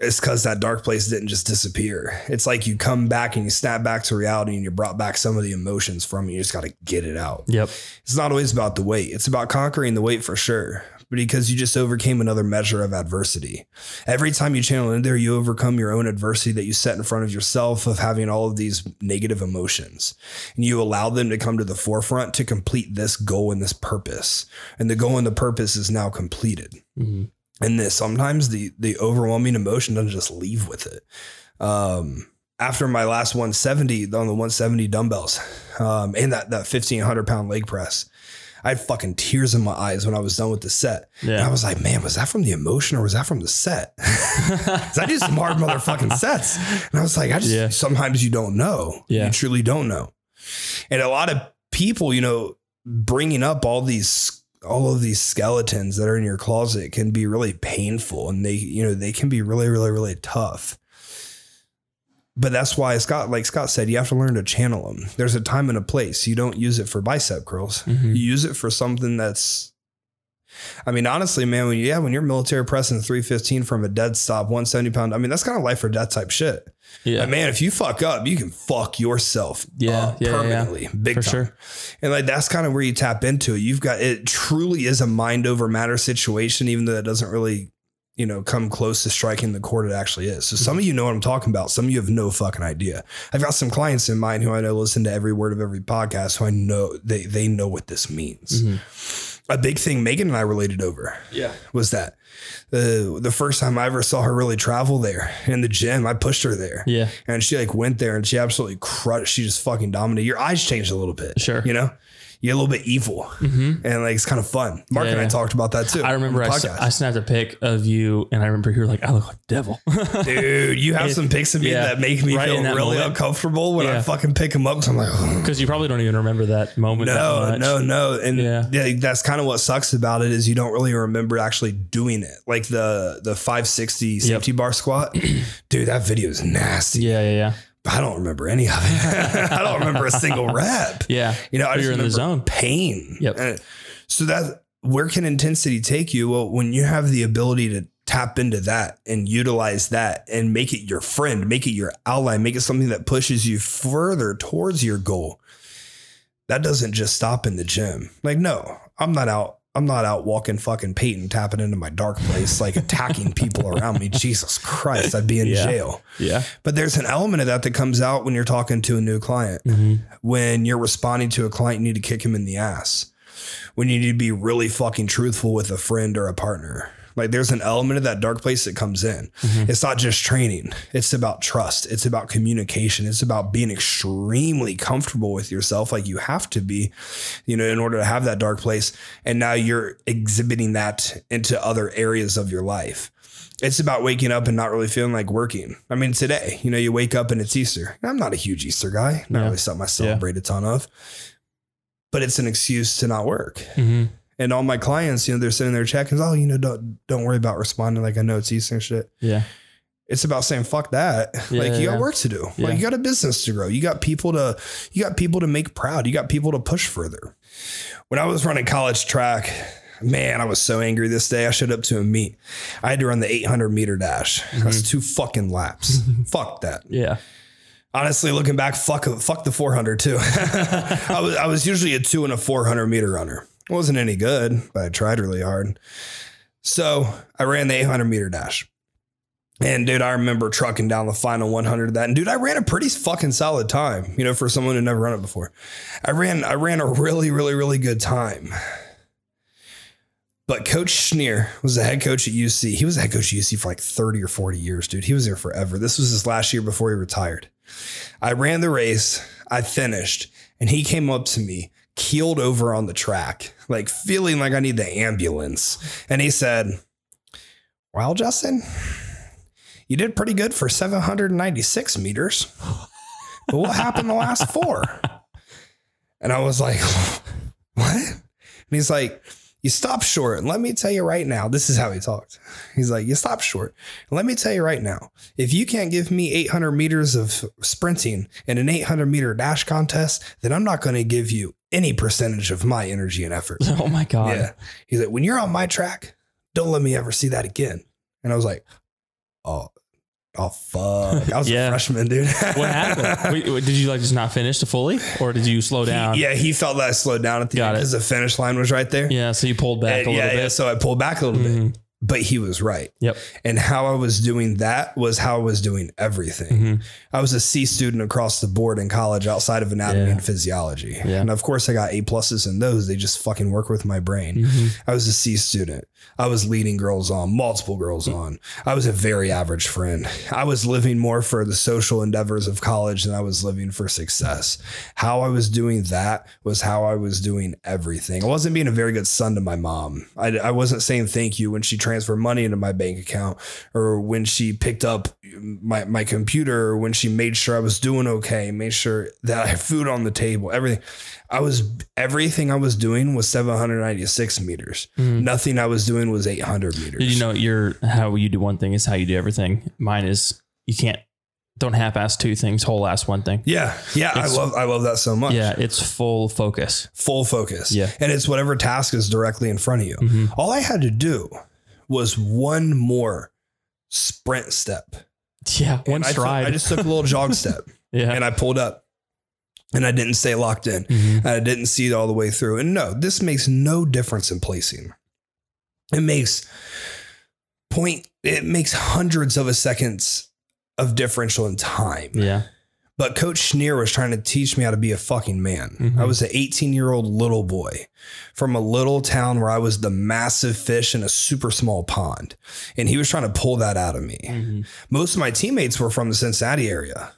[SPEAKER 1] it's because that dark place didn't just disappear. It's like you come back and you snap back to reality and you brought back some of the emotions from it. You just got to get it out.
[SPEAKER 2] Yep.
[SPEAKER 1] It's not always about the weight. It's about conquering the weight for sure. But because you just overcame another measure of adversity. Every time you channel in there, you overcome your own adversity that you set in front of yourself of having all of these negative emotions. And you allow them to come to the forefront to complete this goal and this purpose. And the goal and the purpose is now completed. Mm-hmm and this sometimes the the overwhelming emotion doesn't just leave with it. Um, after my last 170 on the 170 dumbbells, um, and that that 1500 pound leg press, I had fucking tears in my eyes when I was done with the set. Yeah. And I was like, man, was that from the emotion or was that from the set? I did some hard motherfucking sets. And I was like, I just yeah. sometimes you don't know.
[SPEAKER 2] Yeah.
[SPEAKER 1] You truly don't know. And a lot of people, you know, bringing up all these all of these skeletons that are in your closet can be really painful and they you know they can be really really really tough but that's why Scott like Scott said you have to learn to channel them there's a time and a place you don't use it for bicep curls mm-hmm. you use it for something that's I mean, honestly, man, when you, yeah, when you're military pressing 315 from a dead stop, 170 pound, I mean, that's kind of life or death type shit.
[SPEAKER 2] Yeah.
[SPEAKER 1] Like, man, if you fuck up, you can fuck yourself
[SPEAKER 2] Yeah, yeah, yeah, yeah.
[SPEAKER 1] permanently, big
[SPEAKER 2] For
[SPEAKER 1] time.
[SPEAKER 2] sure.
[SPEAKER 1] And like that's kind of where you tap into it. You've got it truly is a mind over matter situation, even though it doesn't really, you know, come close to striking the chord it actually is. So some mm-hmm. of you know what I'm talking about. Some of you have no fucking idea. I've got some clients in mind who I know listen to every word of every podcast, who I know they they know what this means. Mm-hmm. A big thing Megan and I related over
[SPEAKER 2] Yeah.
[SPEAKER 1] was that the the first time I ever saw her really travel there in the gym, I pushed her there.
[SPEAKER 2] Yeah.
[SPEAKER 1] And she like went there and she absolutely crushed. She just fucking dominated. Your eyes changed a little bit.
[SPEAKER 2] Sure.
[SPEAKER 1] You know, you're a little bit evil mm-hmm. and like it's kind of fun. Mark
[SPEAKER 2] Yeah,
[SPEAKER 1] and I
[SPEAKER 2] yeah.
[SPEAKER 1] talked about that too.
[SPEAKER 2] I remember I, snapped a pic of you and I remember you were like, I look like devil.
[SPEAKER 1] Dude, you have some pics of me
[SPEAKER 2] Yeah.
[SPEAKER 1] that make me
[SPEAKER 2] Right
[SPEAKER 1] feel really
[SPEAKER 2] moment.
[SPEAKER 1] uncomfortable when I fucking pick them up. Cause I'm like, oh,
[SPEAKER 2] Because you probably don't even remember that moment. that
[SPEAKER 1] no,
[SPEAKER 2] much.
[SPEAKER 1] no, no. And
[SPEAKER 2] Yeah.
[SPEAKER 1] yeah. that's kind of what sucks about it is you don't really remember actually doing it. Like the the 560 safety bar squat. Dude, that video is nasty.
[SPEAKER 2] Yeah, yeah, yeah.
[SPEAKER 1] I don't remember any of it. I don't remember a single rep.
[SPEAKER 2] Yeah.
[SPEAKER 1] You know, I
[SPEAKER 2] you're in the zone.
[SPEAKER 1] pain.
[SPEAKER 2] Yep.
[SPEAKER 1] And so that where can intensity take you? Well, when you have the ability to tap into that and utilize that and make it your friend, make it your ally, make it something that pushes you further towards your goal. That doesn't just stop in the gym. Like, no, I'm not out. I'm not out walking fucking Peyton, tapping into my dark place, like attacking people around me. Jesus Christ, I'd be in
[SPEAKER 2] Yeah.
[SPEAKER 1] jail.
[SPEAKER 2] Yeah.
[SPEAKER 1] But there's an element of that that comes out when you're talking to a new client.
[SPEAKER 2] Mhm.
[SPEAKER 1] When you're responding to a client, you need to kick him in the ass. When you need to be really fucking truthful with a friend or a partner. Like there's an element of that dark place that comes in. It's not just training. It's about trust. It's about communication. It's about being extremely comfortable with yourself, like you have to be, you know, in order to have that dark place. And now you're exhibiting that into other areas of your life it's about waking up and not really feeling like working. I mean, today, you know, you wake up and it's Easter. I'm not a huge Easter guy, not
[SPEAKER 2] Yeah.
[SPEAKER 1] really something I celebrate a ton of, but it's an excuse to not work.
[SPEAKER 2] Mhm.
[SPEAKER 1] And all my clients, you know, they're sitting there checking, oh, you know, don't don't worry about responding. Like I know it's Easter and shit.
[SPEAKER 2] Yeah.
[SPEAKER 1] It's about saying fuck that.
[SPEAKER 2] Yeah,
[SPEAKER 1] like you
[SPEAKER 2] yeah.
[SPEAKER 1] got work to do.
[SPEAKER 2] Yeah.
[SPEAKER 1] Like you got a business to grow. You got people to you got people to make proud. You got people to push further. When I was running college track, man, I was so angry this day. I showed up to a meet. I had to run the 800 meter dash. That's mhm. two fucking laps. fuck that.
[SPEAKER 2] Yeah.
[SPEAKER 1] Honestly, looking back, fuck fuck the 400 too. I was I was usually a two and a 400 meter runner. Wasn't any good, but I tried really hard. So I ran the 800 meter dash. And dude, I remember trucking down the final 100 of that. And dude, I ran a pretty fucking solid time, you know, for someone who never run it before. I ran, I ran a really, really, really good time. But Coach Schnier was the head coach at UC. He was the head coach at UC for like 30 or 40 years, dude. He was there forever. This was his last year before he retired. I ran the race, I finished, and he came up to me, keeled over on the track, like feeling like I need the ambulance. And he said, Well, Justin, you did pretty good for 796 meters. But what happened the last four? And I was like, What? And he's like, You stopped short. And let me tell you right now, this is how he talked. He's like, You stopped short. And let me tell you right now, if you can't give me 800 meters of sprinting in an 800 meter dash contest, then I'm not going to give you any percentage of my energy and effort.
[SPEAKER 2] Oh my God.
[SPEAKER 1] Yeah. He's like, when you're on my track, don't let me ever see that again. And I was like, oh, oh, fuck. I was
[SPEAKER 2] Yeah.
[SPEAKER 1] a freshman, dude.
[SPEAKER 2] What happened? Wait, did you like just not finish fully or did you slow down?
[SPEAKER 1] He- yeah, he felt that I slowed down at the
[SPEAKER 2] Got
[SPEAKER 1] end because the finish line was right there.
[SPEAKER 2] Yeah. So you pulled back
[SPEAKER 1] And
[SPEAKER 2] a little
[SPEAKER 1] yeah,
[SPEAKER 2] bit.
[SPEAKER 1] yeah, so I pulled back a little bit,
[SPEAKER 2] Mhm.
[SPEAKER 1] But he was right.
[SPEAKER 2] Yep.
[SPEAKER 1] And how I was doing that was how I was doing everything.
[SPEAKER 2] Mhm.
[SPEAKER 1] I was a C student across the board in college outside of anatomy
[SPEAKER 2] Yeah.
[SPEAKER 1] and physiology.
[SPEAKER 2] Yeah.
[SPEAKER 1] And of course, I got A pluses in those. They just fucking work with my brain.
[SPEAKER 2] Mhm.
[SPEAKER 1] I was a C student. I was leading girls on, multiple girls hmm. on. I was a very average friend. I was living more for the social endeavors of college than I was living for success. How I was doing that was how I was doing everything. I wasn't being a very good son to my mom. I, I wasn't saying thank you when she transferred money into my bank account or when she picked up my, my computer or when she made sure I was doing okay, made sure that I had food on the table, everything. I was everything I was doing was 796 meters. Nothing I was doing was 800 meters.
[SPEAKER 2] You know your how you do one thing is how you do everything? Mine is you can't don't half-ass two things, whole-ass one thing.
[SPEAKER 1] Yeah, yeah, I love I love that so much.
[SPEAKER 2] Yeah, it's full focus.
[SPEAKER 1] full focus.
[SPEAKER 2] Yeah. Mm-hmm.
[SPEAKER 1] and it's whatever task is directly in front of you. All I had to do was one more sprint step.
[SPEAKER 2] Yeah, one
[SPEAKER 1] And I, took-
[SPEAKER 2] stride.
[SPEAKER 1] I just took a little jog step
[SPEAKER 2] yeah,
[SPEAKER 1] and I pulled up. And I didn't stay locked in.
[SPEAKER 2] Mhm.
[SPEAKER 1] And I didn't see it all the way through. And no, this makes no difference in placing. It makes point. It makes hundreds of a seconds of differential in time.
[SPEAKER 2] yeah,
[SPEAKER 1] But Coach Schnier was trying to teach me how to be a fucking man.
[SPEAKER 2] Mhm.
[SPEAKER 1] I was an 18 year old little boy from a little town where I was the massive fish in a super small pond. And he was trying to pull that out of me.
[SPEAKER 2] Mhm.
[SPEAKER 1] Most of my teammates were from the Cincinnati area.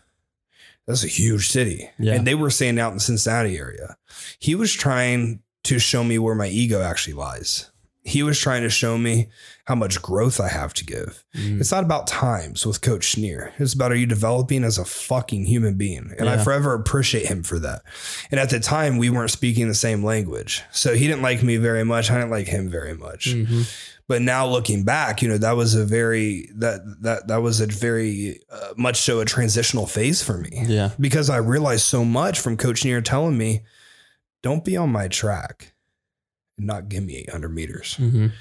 [SPEAKER 1] That's a huge city.
[SPEAKER 2] Yeah.
[SPEAKER 1] And they were staying out in the Cincinnati area. He was trying to show me where my ego actually lies. He was trying to show me how much growth I have to give.
[SPEAKER 2] Mhm.
[SPEAKER 1] It's not about times with Coach Schnier. It's about are you developing as a fucking human being? And I forever appreciate him for that. And at the time, we weren't speaking the same language. So he didn't like me very much. I didn't like him very much.
[SPEAKER 2] Mhm.
[SPEAKER 1] But now looking back, you know, that was a very, that, that, that was a very uh, much so a transitional phase for me
[SPEAKER 2] yeah,
[SPEAKER 1] because I realized so much from Coach Schnier telling me, don't be on my track not give me 800 meters.
[SPEAKER 2] Mhm.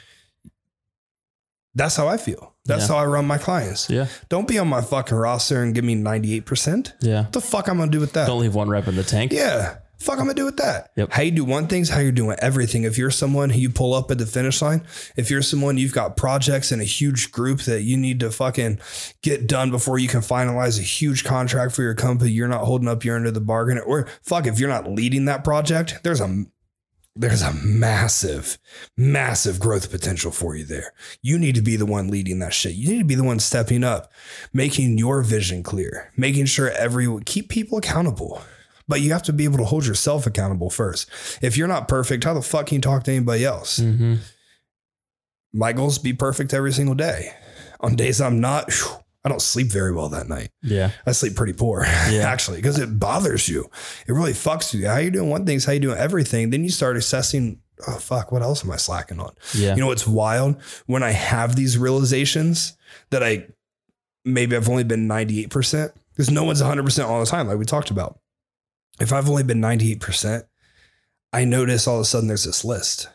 [SPEAKER 1] That's how I feel. That's
[SPEAKER 2] Yeah.
[SPEAKER 1] how I run my clients.
[SPEAKER 2] yeah,
[SPEAKER 1] Don't be on my fucking roster and give me 98%.
[SPEAKER 2] yeah.
[SPEAKER 1] What the fuck I'm gonna do with that?
[SPEAKER 2] Don't leave one rep in the tank.
[SPEAKER 1] yeah. Fuck I'm gonna do with that.
[SPEAKER 2] Yep.
[SPEAKER 1] How you do one thing's how you're doing everything. If you're someone who you pull up at the finish line, if you're someone you've got projects in a huge group that you need to fucking get done before you can finalize a huge contract for your company, you're not holding up your end of the bargain. Or fuck, if you're not leading that project, there's a there's a massive, massive growth potential for you there. You need to be the one leading that shit. You need to be the one stepping up, making your vision clear, making sure everyone keep people accountable. But you have to be able to hold yourself accountable first. If you're not perfect, how the fuck can you talk to anybody else?
[SPEAKER 2] hmm
[SPEAKER 1] My goals be perfect every single day. On days I'm not, whew, I don't sleep very well that night.
[SPEAKER 2] Yeah,
[SPEAKER 1] I sleep pretty poor,
[SPEAKER 2] Yeah.
[SPEAKER 1] actually, because it bothers you. It really fucks you. How you doing one thing is how you doing everything. Then you start assessing, oh fuck, what else am I slacking on?
[SPEAKER 2] yeah,
[SPEAKER 1] You know what's wild? When I have these realizations that I maybe I've only been 98%, because no one's 100% all the time, like we talked about. If I've only been 98%, I notice all of a sudden there's this list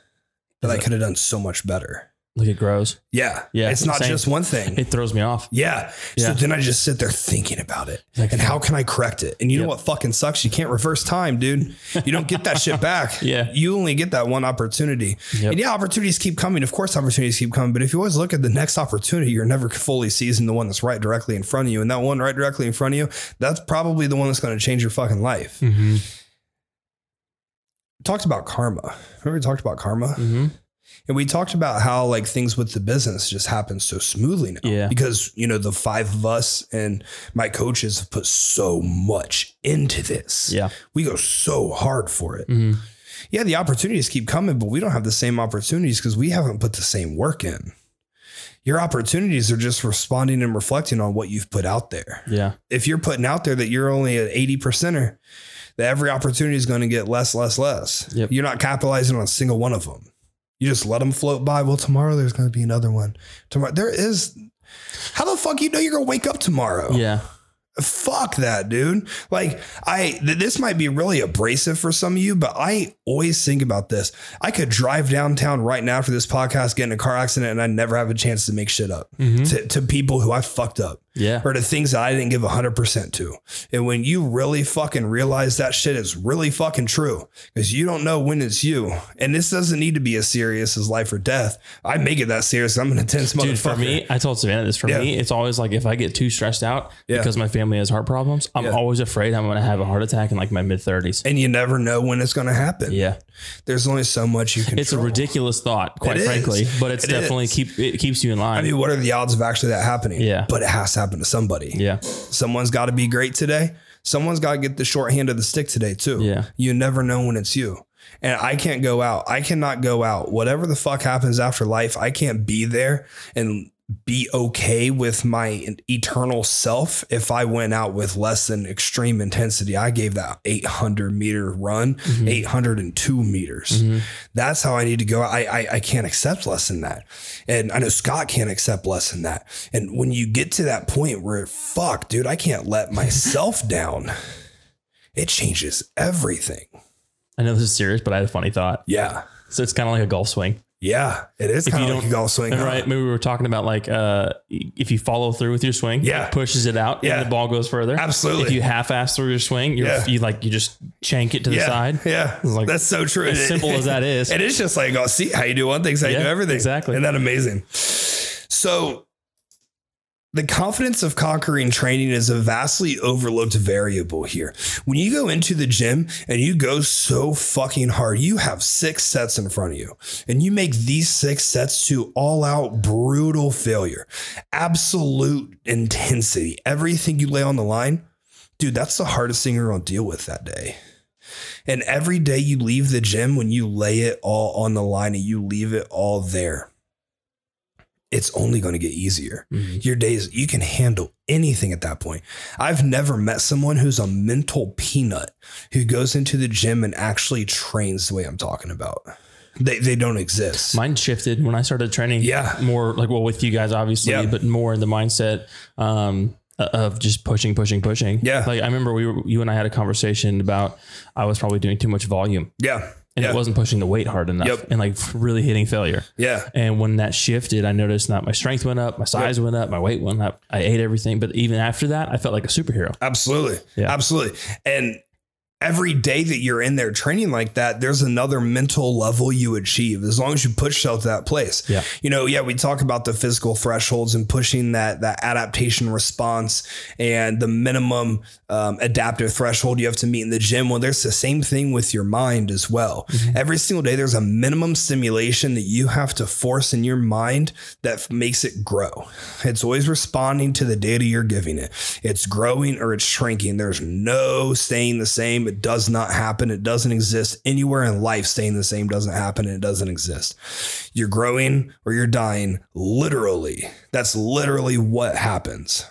[SPEAKER 1] that I could have done so much better.
[SPEAKER 2] Like it grows.
[SPEAKER 1] Yeah.
[SPEAKER 2] Yeah,
[SPEAKER 1] It's not
[SPEAKER 2] same.
[SPEAKER 1] just one thing.
[SPEAKER 2] It throws me off.
[SPEAKER 1] Yeah. So
[SPEAKER 2] Yeah.
[SPEAKER 1] then I just sit there thinking about it.
[SPEAKER 2] Like,
[SPEAKER 1] and how can I correct it? And you know what fucking sucks? You can't reverse time, dude. You don't get that shit back.
[SPEAKER 2] Yeah.
[SPEAKER 1] You only get that one opportunity.
[SPEAKER 2] Yep.
[SPEAKER 1] And yeah, opportunities keep coming. Of course, opportunities keep coming. But if you always look at the next opportunity, you're never fully seizing the one that's right directly in front of you. And that one right directly in front of you, that's probably the one that's going to change your fucking life.
[SPEAKER 2] hmm
[SPEAKER 1] Talked about karma. Remember we talked about karma?
[SPEAKER 2] hmm
[SPEAKER 1] And we talked about how like things with the business just happen so smoothly now.
[SPEAKER 2] Yeah.
[SPEAKER 1] Because, you know, the five of us and my coaches have put so much into this.
[SPEAKER 2] Yeah.
[SPEAKER 1] We go so hard for it.
[SPEAKER 2] hmm
[SPEAKER 1] Yeah, the opportunities keep coming, but we don't have the same opportunities because we haven't put the same work in. Your opportunities are just responding and reflecting on what you've put out there.
[SPEAKER 2] Yeah.
[SPEAKER 1] If you're putting out there that you're only an 80 percenter, that every opportunity is going to get less, less, less.
[SPEAKER 2] Yep.
[SPEAKER 1] You're not capitalizing on a single one of them. You just let them float by. Well, tomorrow there's going to be another one. Tomorrow there is. How the fuck you know you're going to wake up tomorrow?
[SPEAKER 2] Yeah.
[SPEAKER 1] Fuck that, dude. Like, I, th- this might be really abrasive for some of you, but I always think about this. I could drive downtown right now for this podcast, get in a car accident, and I never have a chance to make shit up
[SPEAKER 2] Mhm.
[SPEAKER 1] to, to people who I fucked up
[SPEAKER 2] Yeah.
[SPEAKER 1] or to things that I didn't give 100% to. And when you really fucking realize that shit is really fucking true, because you don't know when it's you. And this doesn't need to be as serious as life or death. I make it that serious. I'm an intense
[SPEAKER 2] Dude,
[SPEAKER 1] motherfucker.
[SPEAKER 2] for me, I told Savannah this. For
[SPEAKER 1] Yeah.
[SPEAKER 2] me, it's always like if I get too stressed out
[SPEAKER 1] Yeah.
[SPEAKER 2] because my family has heart problems, I'm
[SPEAKER 1] Yeah.
[SPEAKER 2] always afraid I'm going to have a heart attack in like my mid 30s.
[SPEAKER 1] and you never know when it's going to happen.
[SPEAKER 2] Yeah,
[SPEAKER 1] There's only so much you can
[SPEAKER 2] it's a ridiculous thought, quite
[SPEAKER 1] It is.
[SPEAKER 2] frankly, but it's
[SPEAKER 1] It
[SPEAKER 2] definitely
[SPEAKER 1] is.
[SPEAKER 2] keep it keeps you in line.
[SPEAKER 1] I mean, what are the odds of actually that happening?
[SPEAKER 2] Yeah.
[SPEAKER 1] But it has to happen to somebody.
[SPEAKER 2] yeah,
[SPEAKER 1] Someone's got to be great today. Someone's got to get the short hand of the stick today, too.
[SPEAKER 2] Yeah.
[SPEAKER 1] You never know when it's you. And I can't go out. I cannot go out. Whatever the fuck happens after life, I can't be there and be okay with my eternal self if I went out with less than extreme intensity. I gave that 800 meter run, mm-hmm. 802 meters. Mm-hmm. That's how I need to go. I, I I can't accept less than that, and I know Scott can't accept less than that. And when you get to that point where fuck, dude, I can't let myself down, it changes everything.
[SPEAKER 2] I know this is serious, but I had a funny thought.
[SPEAKER 1] Yeah.
[SPEAKER 2] So it's kind of like a golf swing.
[SPEAKER 1] Yeah, it is kind of like a golf swing.
[SPEAKER 2] Right. Maybe we were talking about like uh, if you follow through with your swing,
[SPEAKER 1] yeah.
[SPEAKER 2] it pushes it out yeah. and the ball goes further.
[SPEAKER 1] Absolutely.
[SPEAKER 2] If you half ass through your swing, you're, yeah. you like you just chank it to the
[SPEAKER 1] yeah.
[SPEAKER 2] side.
[SPEAKER 1] Yeah. Like, That's so true.
[SPEAKER 2] As simple as that is.
[SPEAKER 1] It is just like, oh, see how you do one thing, how you do everything.
[SPEAKER 2] Exactly.
[SPEAKER 1] Isn't that amazing? So the confidence of conquering training is a vastly overlooked variable here. When you go into the gym and you go so fucking hard, you have six sets in front of you, and you make these six sets to all out brutal failure, absolute intensity, everything you lay on the line. Dude, that's the hardest thing you're gonna deal with that day. And every day you leave the gym, when you lay it all on the line and you leave it all there, it's only going to get easier. Mm-hmm. Your days, you can handle anything at that point. I've never met someone who's a mental peanut who goes into the gym and actually trains the way I'm talking about. They, they don't exist.
[SPEAKER 2] Mine shifted when I started training.
[SPEAKER 1] Yeah.
[SPEAKER 2] More like, well, with you guys, obviously, yeah. but more in the mindset. Um, of just pushing, pushing, pushing.
[SPEAKER 1] Yeah.
[SPEAKER 2] Like I remember we were, you and I had a conversation about I was probably doing too much volume.
[SPEAKER 1] Yeah
[SPEAKER 2] and
[SPEAKER 1] yeah.
[SPEAKER 2] it wasn't pushing the weight hard enough yep. and like really hitting failure.
[SPEAKER 1] Yeah.
[SPEAKER 2] And when that shifted, I noticed that my strength went up, my size yep. went up, my weight went up. I ate everything, but even after that, I felt like a superhero.
[SPEAKER 1] Absolutely. Yeah. Absolutely. And every day that you're in there training like that, there's another mental level you achieve as long as you push yourself to that place.
[SPEAKER 2] Yeah.
[SPEAKER 1] You know, yeah, we talk about the physical thresholds and pushing that that adaptation response and the minimum um, adaptive threshold you have to meet in the gym. Well, there's the same thing with your mind as well. Mm-hmm. Every single day, there's a minimum stimulation that you have to force in your mind that makes it grow. It's always responding to the data you're giving it. It's growing or it's shrinking. There's no staying the same. It does not happen. It doesn't exist anywhere in life. Staying the same doesn't happen. It doesn't exist. You're growing or you're dying. Literally. That's literally what happens.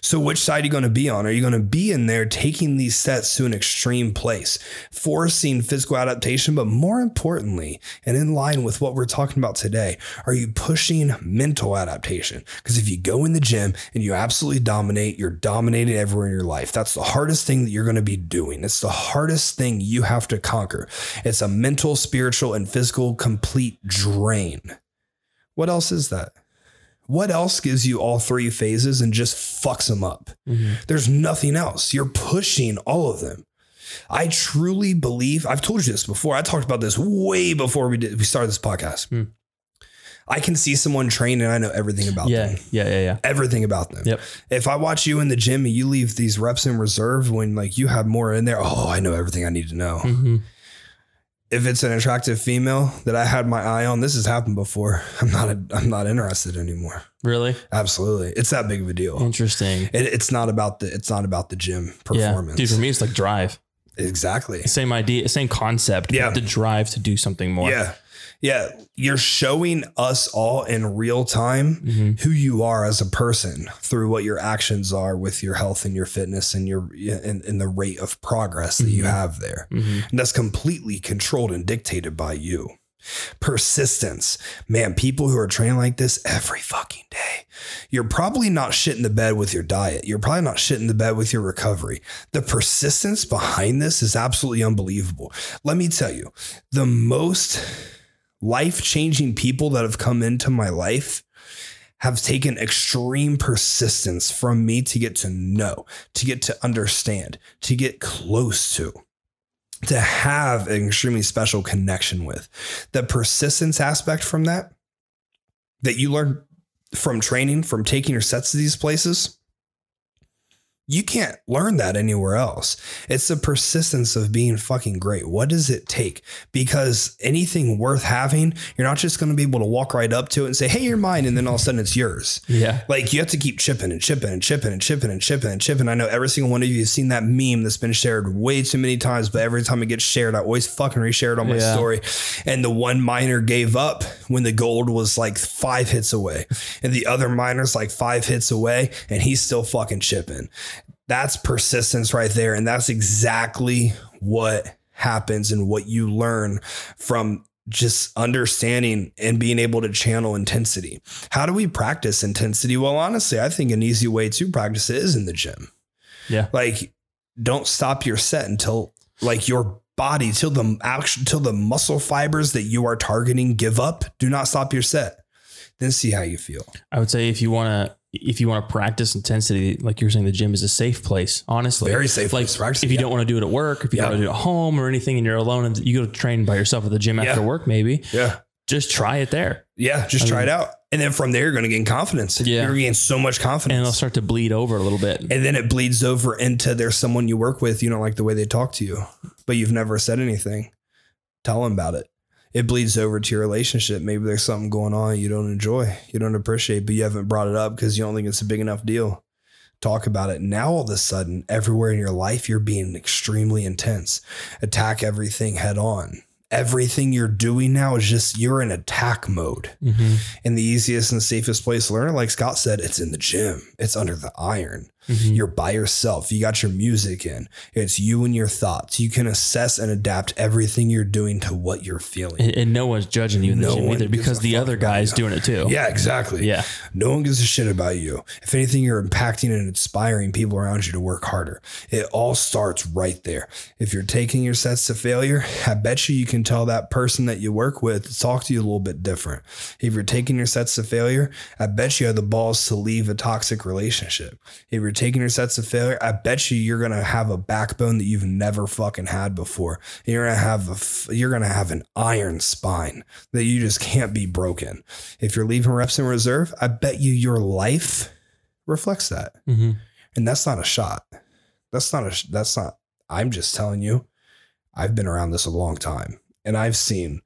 [SPEAKER 1] So, which side are you going to be on? Are you going to be in there taking these sets to an extreme place, forcing physical adaptation, but more importantly, and in line with what we're talking about today, are you pushing mental adaptation? Because if you go in the gym and you absolutely dominate, you're dominating everywhere in your life. That's the hardest thing that you're going to be doing. It's the hardest thing you have to conquer. It's a mental, spiritual, and physical complete drain. What else is that? What else gives you all three phases and just fucks them up? Mm-hmm. There's nothing else. You're pushing all of them. I truly believe, I've told you this before. I talked about this way before we did we started this podcast. Mm. I can see someone train and I know everything about
[SPEAKER 2] yeah,
[SPEAKER 1] them.
[SPEAKER 2] Yeah, yeah, yeah.
[SPEAKER 1] Everything about them.
[SPEAKER 2] Yep.
[SPEAKER 1] If I watch you in the gym and you leave these reps in reserve when like you have more in there, oh, I know everything I need to know. Mm-hmm if it's an attractive female that I had my eye on, this has happened before. I'm not a, I'm not interested anymore.
[SPEAKER 2] Really?
[SPEAKER 1] Absolutely. It's that big of a deal.
[SPEAKER 2] Interesting.
[SPEAKER 1] It, it's not about the it's not about the gym performance.
[SPEAKER 2] Yeah. Dude, for me it's like drive.
[SPEAKER 1] Exactly.
[SPEAKER 2] Same idea, same concept.
[SPEAKER 1] Yeah.
[SPEAKER 2] The drive to do something more.
[SPEAKER 1] Yeah. Yeah, you're showing us all in real time mm-hmm. who you are as a person through what your actions are with your health and your fitness and your and, and the rate of progress that mm-hmm. you have there. Mm-hmm. And that's completely controlled and dictated by you. Persistence. Man, people who are training like this every fucking day, you're probably not shitting the bed with your diet. You're probably not shitting the bed with your recovery. The persistence behind this is absolutely unbelievable. Let me tell you, the most life changing people that have come into my life have taken extreme persistence from me to get to know, to get to understand, to get close to, to have an extremely special connection with. The persistence aspect from that, that you learn from training, from taking your sets to these places, You can't learn that anywhere else. It's the persistence of being fucking great. What does it take? Because anything worth having, you're not just going to be able to walk right up to it and say, hey, you're mine. And then all of a sudden it's yours.
[SPEAKER 2] Yeah.
[SPEAKER 1] Like you have to keep chipping and chipping and chipping and chipping and chipping and chipping. I know every single one of you has seen that meme that's been shared way too many times, but every time it gets shared, I always fucking reshare it on my
[SPEAKER 2] Yeah.
[SPEAKER 1] story. And the one miner gave up when the gold was like five hits away, and the other miner's like five hits away, and he's still fucking chipping. That's persistence right there. And that's exactly what happens and what you learn from just understanding and being able to channel intensity. How do we practice intensity? Well, honestly, I think an easy way to practice it is in the gym.
[SPEAKER 2] Yeah.
[SPEAKER 1] Like, don't stop your set until like your body, till the action, till the muscle fibers that you are targeting give up. Do not stop your set. Then see how you feel.
[SPEAKER 2] I would say if you want to if you want to practice intensity, like you're saying, the gym is a safe place. Honestly,
[SPEAKER 1] Very safe
[SPEAKER 2] Like
[SPEAKER 1] place
[SPEAKER 2] if you
[SPEAKER 1] yeah.
[SPEAKER 2] don't want to do it at work, if you
[SPEAKER 1] Yeah.
[SPEAKER 2] want to do it at home or anything, and you're alone and you go to train by yourself at the gym after
[SPEAKER 1] Yeah.
[SPEAKER 2] work, maybe
[SPEAKER 1] Yeah.
[SPEAKER 2] just try it there,
[SPEAKER 1] Yeah. Just
[SPEAKER 2] I
[SPEAKER 1] try
[SPEAKER 2] mean-
[SPEAKER 1] it out. And then from there, you're going to gain confidence.
[SPEAKER 2] Yeah.
[SPEAKER 1] You're going to gain so much confidence.
[SPEAKER 2] and it'll start to bleed over a little bit.
[SPEAKER 1] And then it bleeds over into there's someone you work with, you don't like the way they talk to you, but you've never said anything. Tell them about it. It bleeds over to your relationship. Maybe there's something going on you don't enjoy, you don't appreciate, but you haven't brought it up because you don't think it's a big enough deal. Talk about it. Now, all of a sudden, everywhere in your life, you're being extremely intense. Attack everything head on. Everything you're doing now is just you're in attack mode.
[SPEAKER 2] Mhm.
[SPEAKER 1] And the easiest and safest place to learn it, like Scott said, it's in the gym. It's under the iron.
[SPEAKER 2] Mhm.
[SPEAKER 1] You're by yourself. You got your music in. It's you and your thoughts. You can assess and adapt everything you're doing to what you're feeling.
[SPEAKER 2] And, and no one's judging you in
[SPEAKER 1] No
[SPEAKER 2] either because the other guy's
[SPEAKER 1] you.
[SPEAKER 2] doing it too.
[SPEAKER 1] yeah, exactly.
[SPEAKER 2] Yeah.
[SPEAKER 1] No one gives a shit about you. If anything, you're impacting and inspiring people around you to work harder. It all starts right there. If you're taking your sets to failure, I bet you you can tell that person that you work with to talk to you a little bit different. If you're taking your sets to failure, I bet you have the balls to leave a toxic relationship. If you're taking your sets to failure, I bet you you're gonna have a backbone that you've never fucking had before. You're gonna have a you're gonna have an iron spine that you just can't be broken. If you're leaving reps in reserve, I bet you your life reflects that.
[SPEAKER 2] Mhm.
[SPEAKER 1] And that's not a shot. That's not a that's not I'm just telling you. I've been around this a long time and I've seen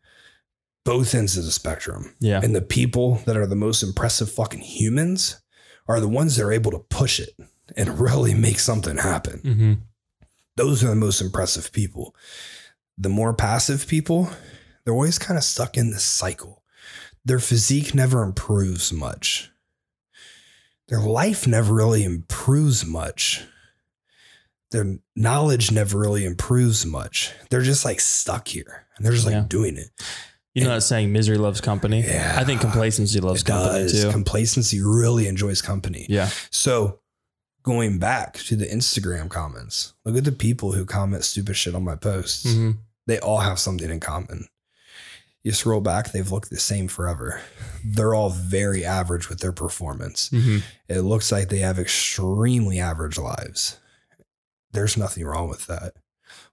[SPEAKER 1] both ends of the spectrum.
[SPEAKER 2] Yeah.
[SPEAKER 1] And the people that are the most impressive fucking humans are the ones that are able to push it and really make something happen.
[SPEAKER 2] hmm
[SPEAKER 1] Those are the most impressive people. The more passive people, they're always kind of stuck in this cycle. Their physique never improves much. Their life never really improves much. Their knowledge never really improves much. They're just like stuck here and they're just like
[SPEAKER 2] Yeah.
[SPEAKER 1] doing it.
[SPEAKER 2] You know that saying, misery loves company?
[SPEAKER 1] Yeah.
[SPEAKER 2] I think complacency loves
[SPEAKER 1] It
[SPEAKER 2] company
[SPEAKER 1] does.
[SPEAKER 2] too.
[SPEAKER 1] Complacency really enjoys company.
[SPEAKER 2] yeah.
[SPEAKER 1] So going back to the Instagram comments, look at the people who comment stupid shit on my posts.
[SPEAKER 2] hmm
[SPEAKER 1] They all have something in common. You scroll back, they've looked the same forever. They're all very average with their performance.
[SPEAKER 2] hmm
[SPEAKER 1] It looks like they have extremely average lives. There's nothing wrong with that.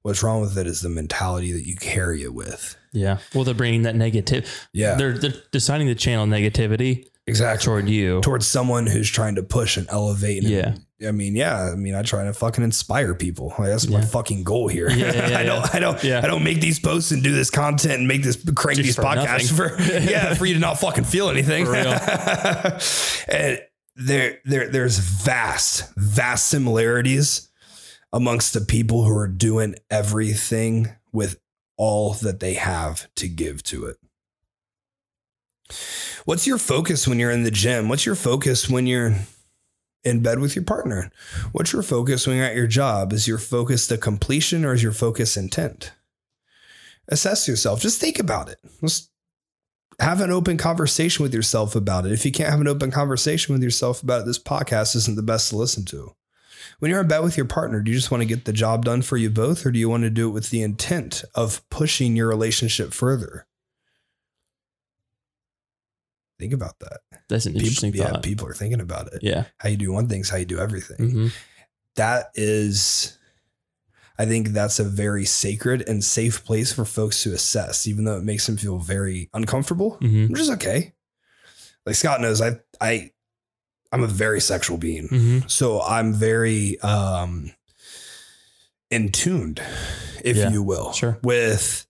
[SPEAKER 1] What's wrong with it is the mentality that you carry it with.
[SPEAKER 2] Yeah. Well, they're bringing that negative.
[SPEAKER 1] Yeah,
[SPEAKER 2] They're, they're deciding to channel negativity
[SPEAKER 1] exactly.
[SPEAKER 2] toward you.
[SPEAKER 1] Towards someone who's trying to push and elevate. And,
[SPEAKER 2] Yeah.
[SPEAKER 1] I mean, yeah. I mean, I try to fucking inspire people. Like, that's my fucking goal here.
[SPEAKER 2] Yeah, yeah, yeah,
[SPEAKER 1] I don't, I don't,
[SPEAKER 2] Yeah.
[SPEAKER 1] I don't make these posts and do this content and make this crank
[SPEAKER 2] Just
[SPEAKER 1] these
[SPEAKER 2] for
[SPEAKER 1] podcasts
[SPEAKER 2] nothing.
[SPEAKER 1] for, yeah, for you to not fucking feel anything.
[SPEAKER 2] Real.
[SPEAKER 1] and there, there, there's vast, vast similarities amongst the people who are doing everything with all that they have to give to it. What's your focus when you're in the gym? What's your focus when you're in bed with your partner? What's your focus when you're at your job? Is your focus the completion or is your focus intent? Assess yourself. Just think about it. Just have an open conversation with yourself about it. If you can't have an open conversation with yourself about it, this podcast isn't the best to listen to. When you're in bed with your partner, do you just want to get the job done for you both, or do you want to do it with the intent of pushing your relationship further? Think about that.
[SPEAKER 2] That's an
[SPEAKER 1] People,
[SPEAKER 2] interesting
[SPEAKER 1] yeah,
[SPEAKER 2] thought.
[SPEAKER 1] people are thinking about it.
[SPEAKER 2] Yeah.
[SPEAKER 1] How you do one thing's how you do everything.
[SPEAKER 2] hmm
[SPEAKER 1] That is, I think that's a very sacred and safe place for folks to assess, even though it makes them feel very uncomfortable.
[SPEAKER 2] hmm
[SPEAKER 1] I'm just okay. Like Scott knows, I I I'm a very sexual being.
[SPEAKER 2] Mhm.
[SPEAKER 1] So I'm very um in tuned, if
[SPEAKER 2] Yeah,
[SPEAKER 1] you will.
[SPEAKER 2] sure.
[SPEAKER 1] With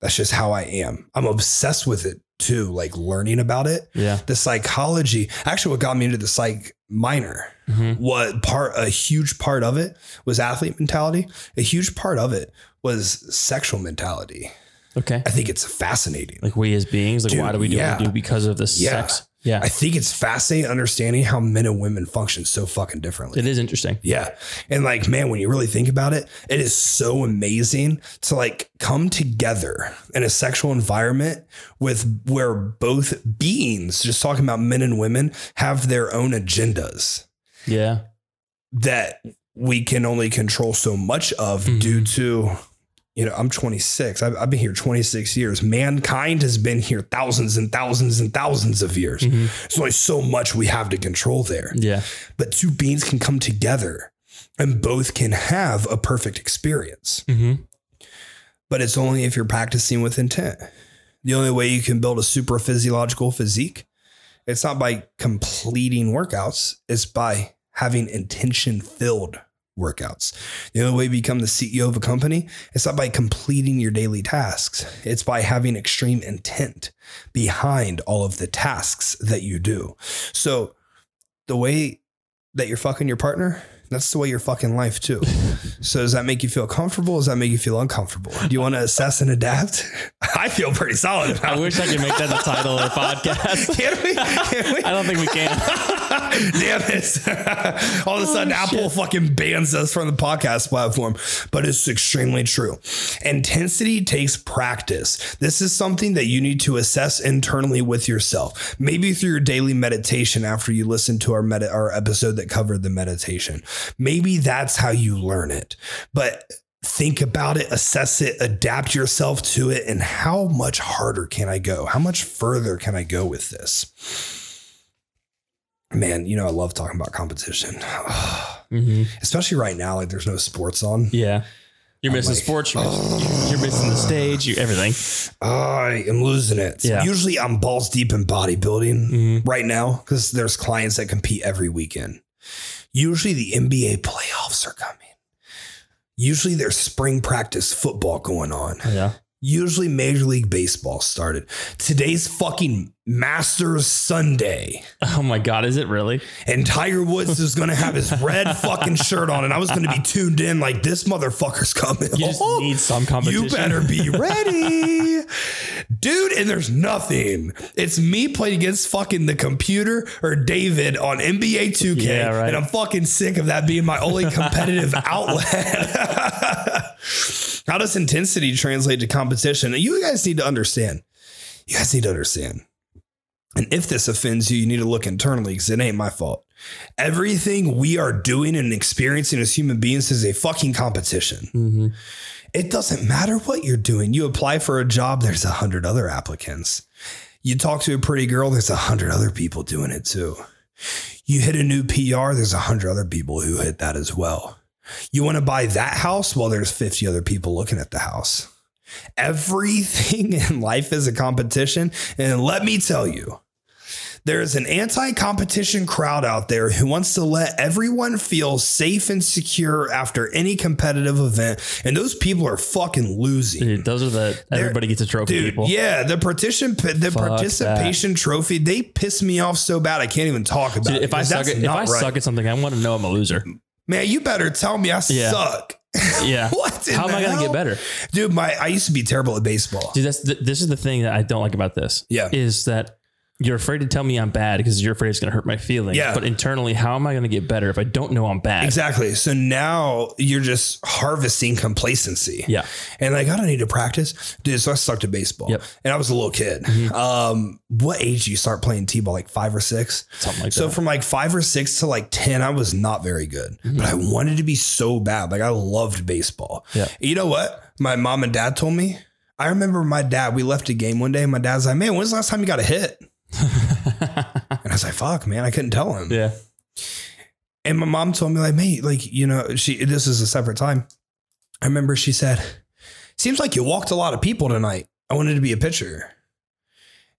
[SPEAKER 1] that's just how I am. I'm obsessed with it too, like learning about it.
[SPEAKER 2] Yeah.
[SPEAKER 1] The psychology, actually what got me into the psych minor,
[SPEAKER 2] Mhm.
[SPEAKER 1] what part a huge part of it was athlete mentality. A huge part of it was sexual mentality.
[SPEAKER 2] Okay.
[SPEAKER 1] I think it's fascinating.
[SPEAKER 2] Like we as beings, like
[SPEAKER 1] Dude,
[SPEAKER 2] why do we do
[SPEAKER 1] yeah.
[SPEAKER 2] what we do because of the
[SPEAKER 1] Yeah.
[SPEAKER 2] sex? Yeah.
[SPEAKER 1] I think it's fascinating understanding how men and women function so fucking differently.
[SPEAKER 2] it is interesting.
[SPEAKER 1] Yeah. And like, man, when you really think about it, it is so amazing to like come together in a sexual environment with where both beings, just talking about men and women, have their own agendas
[SPEAKER 2] Yeah.
[SPEAKER 1] that we can only control so much of
[SPEAKER 2] Mhm.
[SPEAKER 1] due to, you know, I'm 26. I've, I've been here 26 years. Mankind has been here thousands and thousands and thousands of years.
[SPEAKER 2] Mhm.
[SPEAKER 1] There's only so much we have to control there
[SPEAKER 2] Yeah.
[SPEAKER 1] but two beings can come together and both can have a perfect experience.
[SPEAKER 2] hmm
[SPEAKER 1] But it's only if you're practicing with intent. The only way you can build a super physiological physique, it's not by completing workouts, it's by having intention filled workouts. The only way you become the CEO of a company, is not by completing your daily tasks. It's by having extreme intent behind all of the tasks that you do. So the way that you're fucking your partner, that's the way you're fucking life too. So does that make you feel comfortable? Does that make you feel uncomfortable? Do you want to assess and adapt? I feel pretty solid.
[SPEAKER 2] I wish I could make that the title of the podcast.
[SPEAKER 1] Can we? Can we?
[SPEAKER 2] I don't think we can.
[SPEAKER 1] Damn it. All of a sudden,
[SPEAKER 2] Oh,
[SPEAKER 1] Apple fucking bans us from the podcast platform, but it's extremely true. Intensity takes practice. This is something that you need to assess internally with yourself. Maybe through your daily meditation after you listen to our med- our episode that covered the meditation. Maybe that's how you learn it. But think about it, assess it, adapt yourself to it, and how much harder can I go? How much further can I go with this? Man, you know, I love talking about competition,
[SPEAKER 2] hmm
[SPEAKER 1] especially right now. Like, there's no sports on.
[SPEAKER 2] Yeah. You're missing
[SPEAKER 1] like,
[SPEAKER 2] sports. You're, missing, you're missing the stage. You everything.
[SPEAKER 1] I am losing it.
[SPEAKER 2] Yeah.
[SPEAKER 1] Usually, I'm balls deep in bodybuilding
[SPEAKER 2] Mhm.
[SPEAKER 1] right now because there's clients that compete every weekend. Usually, the NBA playoffs are coming. Usually, there's spring practice football going on.
[SPEAKER 2] Yeah.
[SPEAKER 1] Usually, Major League Baseball started. Today's fucking Masters Sunday.
[SPEAKER 2] Oh my God. Is it really?
[SPEAKER 1] and Tiger Woods is going to have his red fucking shirt on, and I was going to be tuned in like this motherfucker's coming.
[SPEAKER 2] You just
[SPEAKER 1] Oh,
[SPEAKER 2] need some competition.
[SPEAKER 1] you better be ready, dude. And there's nothing. It's me playing against fucking the computer or David on NBA 2K,
[SPEAKER 2] Yeah, right.
[SPEAKER 1] and I'm fucking sick of that being my only competitive outlet. How does intensity translate to competition? You guys need to understand. You guys need to understand. And if this offends you, you need to look internally because it ain't my fault. Everything we are doing and experiencing as human beings is a fucking competition.
[SPEAKER 2] Mhm.
[SPEAKER 1] It doesn't matter what you're doing. You apply for a job, there's a hundred other applicants. You talk to a pretty girl, there's a hundred other people doing it too. You hit a new PR, there's a hundred other people who hit that as well. You want to buy that house? Well, there's 50 other people looking at the house. Everything in life is a competition. And let me tell you, there is an anti competition crowd out there who wants to let everyone feel safe and secure after any competitive event. And those people are fucking losing.
[SPEAKER 2] Dude, those are the everybody gets a trophy
[SPEAKER 1] Dude,
[SPEAKER 2] people.
[SPEAKER 1] yeah, the partition, the
[SPEAKER 2] Fuck
[SPEAKER 1] participation trophy, they piss me off so bad I can't even talk about
[SPEAKER 2] Dude,
[SPEAKER 1] it.
[SPEAKER 2] if I suck at, if I
[SPEAKER 1] right.
[SPEAKER 2] suck at something, I want to know I'm a loser.
[SPEAKER 1] man, you better tell me I
[SPEAKER 2] Yeah.
[SPEAKER 1] suck.
[SPEAKER 2] Yeah.
[SPEAKER 1] what?
[SPEAKER 2] How am I going to get better?
[SPEAKER 1] dude? My I used to be terrible at baseball.
[SPEAKER 2] Dude, that's th- this is the thing that I don't like about this.
[SPEAKER 1] Yeah.
[SPEAKER 2] is that you're afraid to tell me I'm bad because you're afraid it's going to hurt my feelings.
[SPEAKER 1] Yeah.
[SPEAKER 2] But internally, how am I going to get better if I don't know I'm bad?
[SPEAKER 1] Exactly. So now you're just harvesting complacency.
[SPEAKER 2] Yeah.
[SPEAKER 1] And like, I don't need to practice. Dude, so I sucked at baseball.
[SPEAKER 2] Yep. Mm-hmm.
[SPEAKER 1] And I was a little kid. Um, what age do you start playing T-ball? Like five or six?
[SPEAKER 2] Something like
[SPEAKER 1] So
[SPEAKER 2] that.
[SPEAKER 1] So from like five or six to like 10, I was not very good,
[SPEAKER 2] Mm-hmm.
[SPEAKER 1] but I wanted to be so bad. Like I loved baseball.
[SPEAKER 2] Yeah.
[SPEAKER 1] You know what? My mom and dad told me, I remember my dad, we left a game one day and my dad's like, man, when's the last time you got a hit? And I was like, fuck, man, I couldn't tell him.
[SPEAKER 2] yeah.
[SPEAKER 1] And my mom told me, like, mate, like, you know, she, this is a separate time. I remember she said, seems like you walked a lot of people tonight. I wanted to be a pitcher.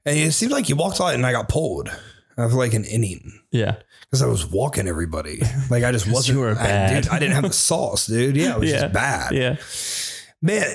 [SPEAKER 1] And it seems like you walked a lot and I got pulled. after like an inning
[SPEAKER 2] Yeah.
[SPEAKER 1] because I was walking everybody. Like I just wasn't.
[SPEAKER 2] you were
[SPEAKER 1] I, dude, I didn't have the sauce, dude. Yeah, it was
[SPEAKER 2] Yeah.
[SPEAKER 1] just bad.
[SPEAKER 2] Yeah.
[SPEAKER 1] Man,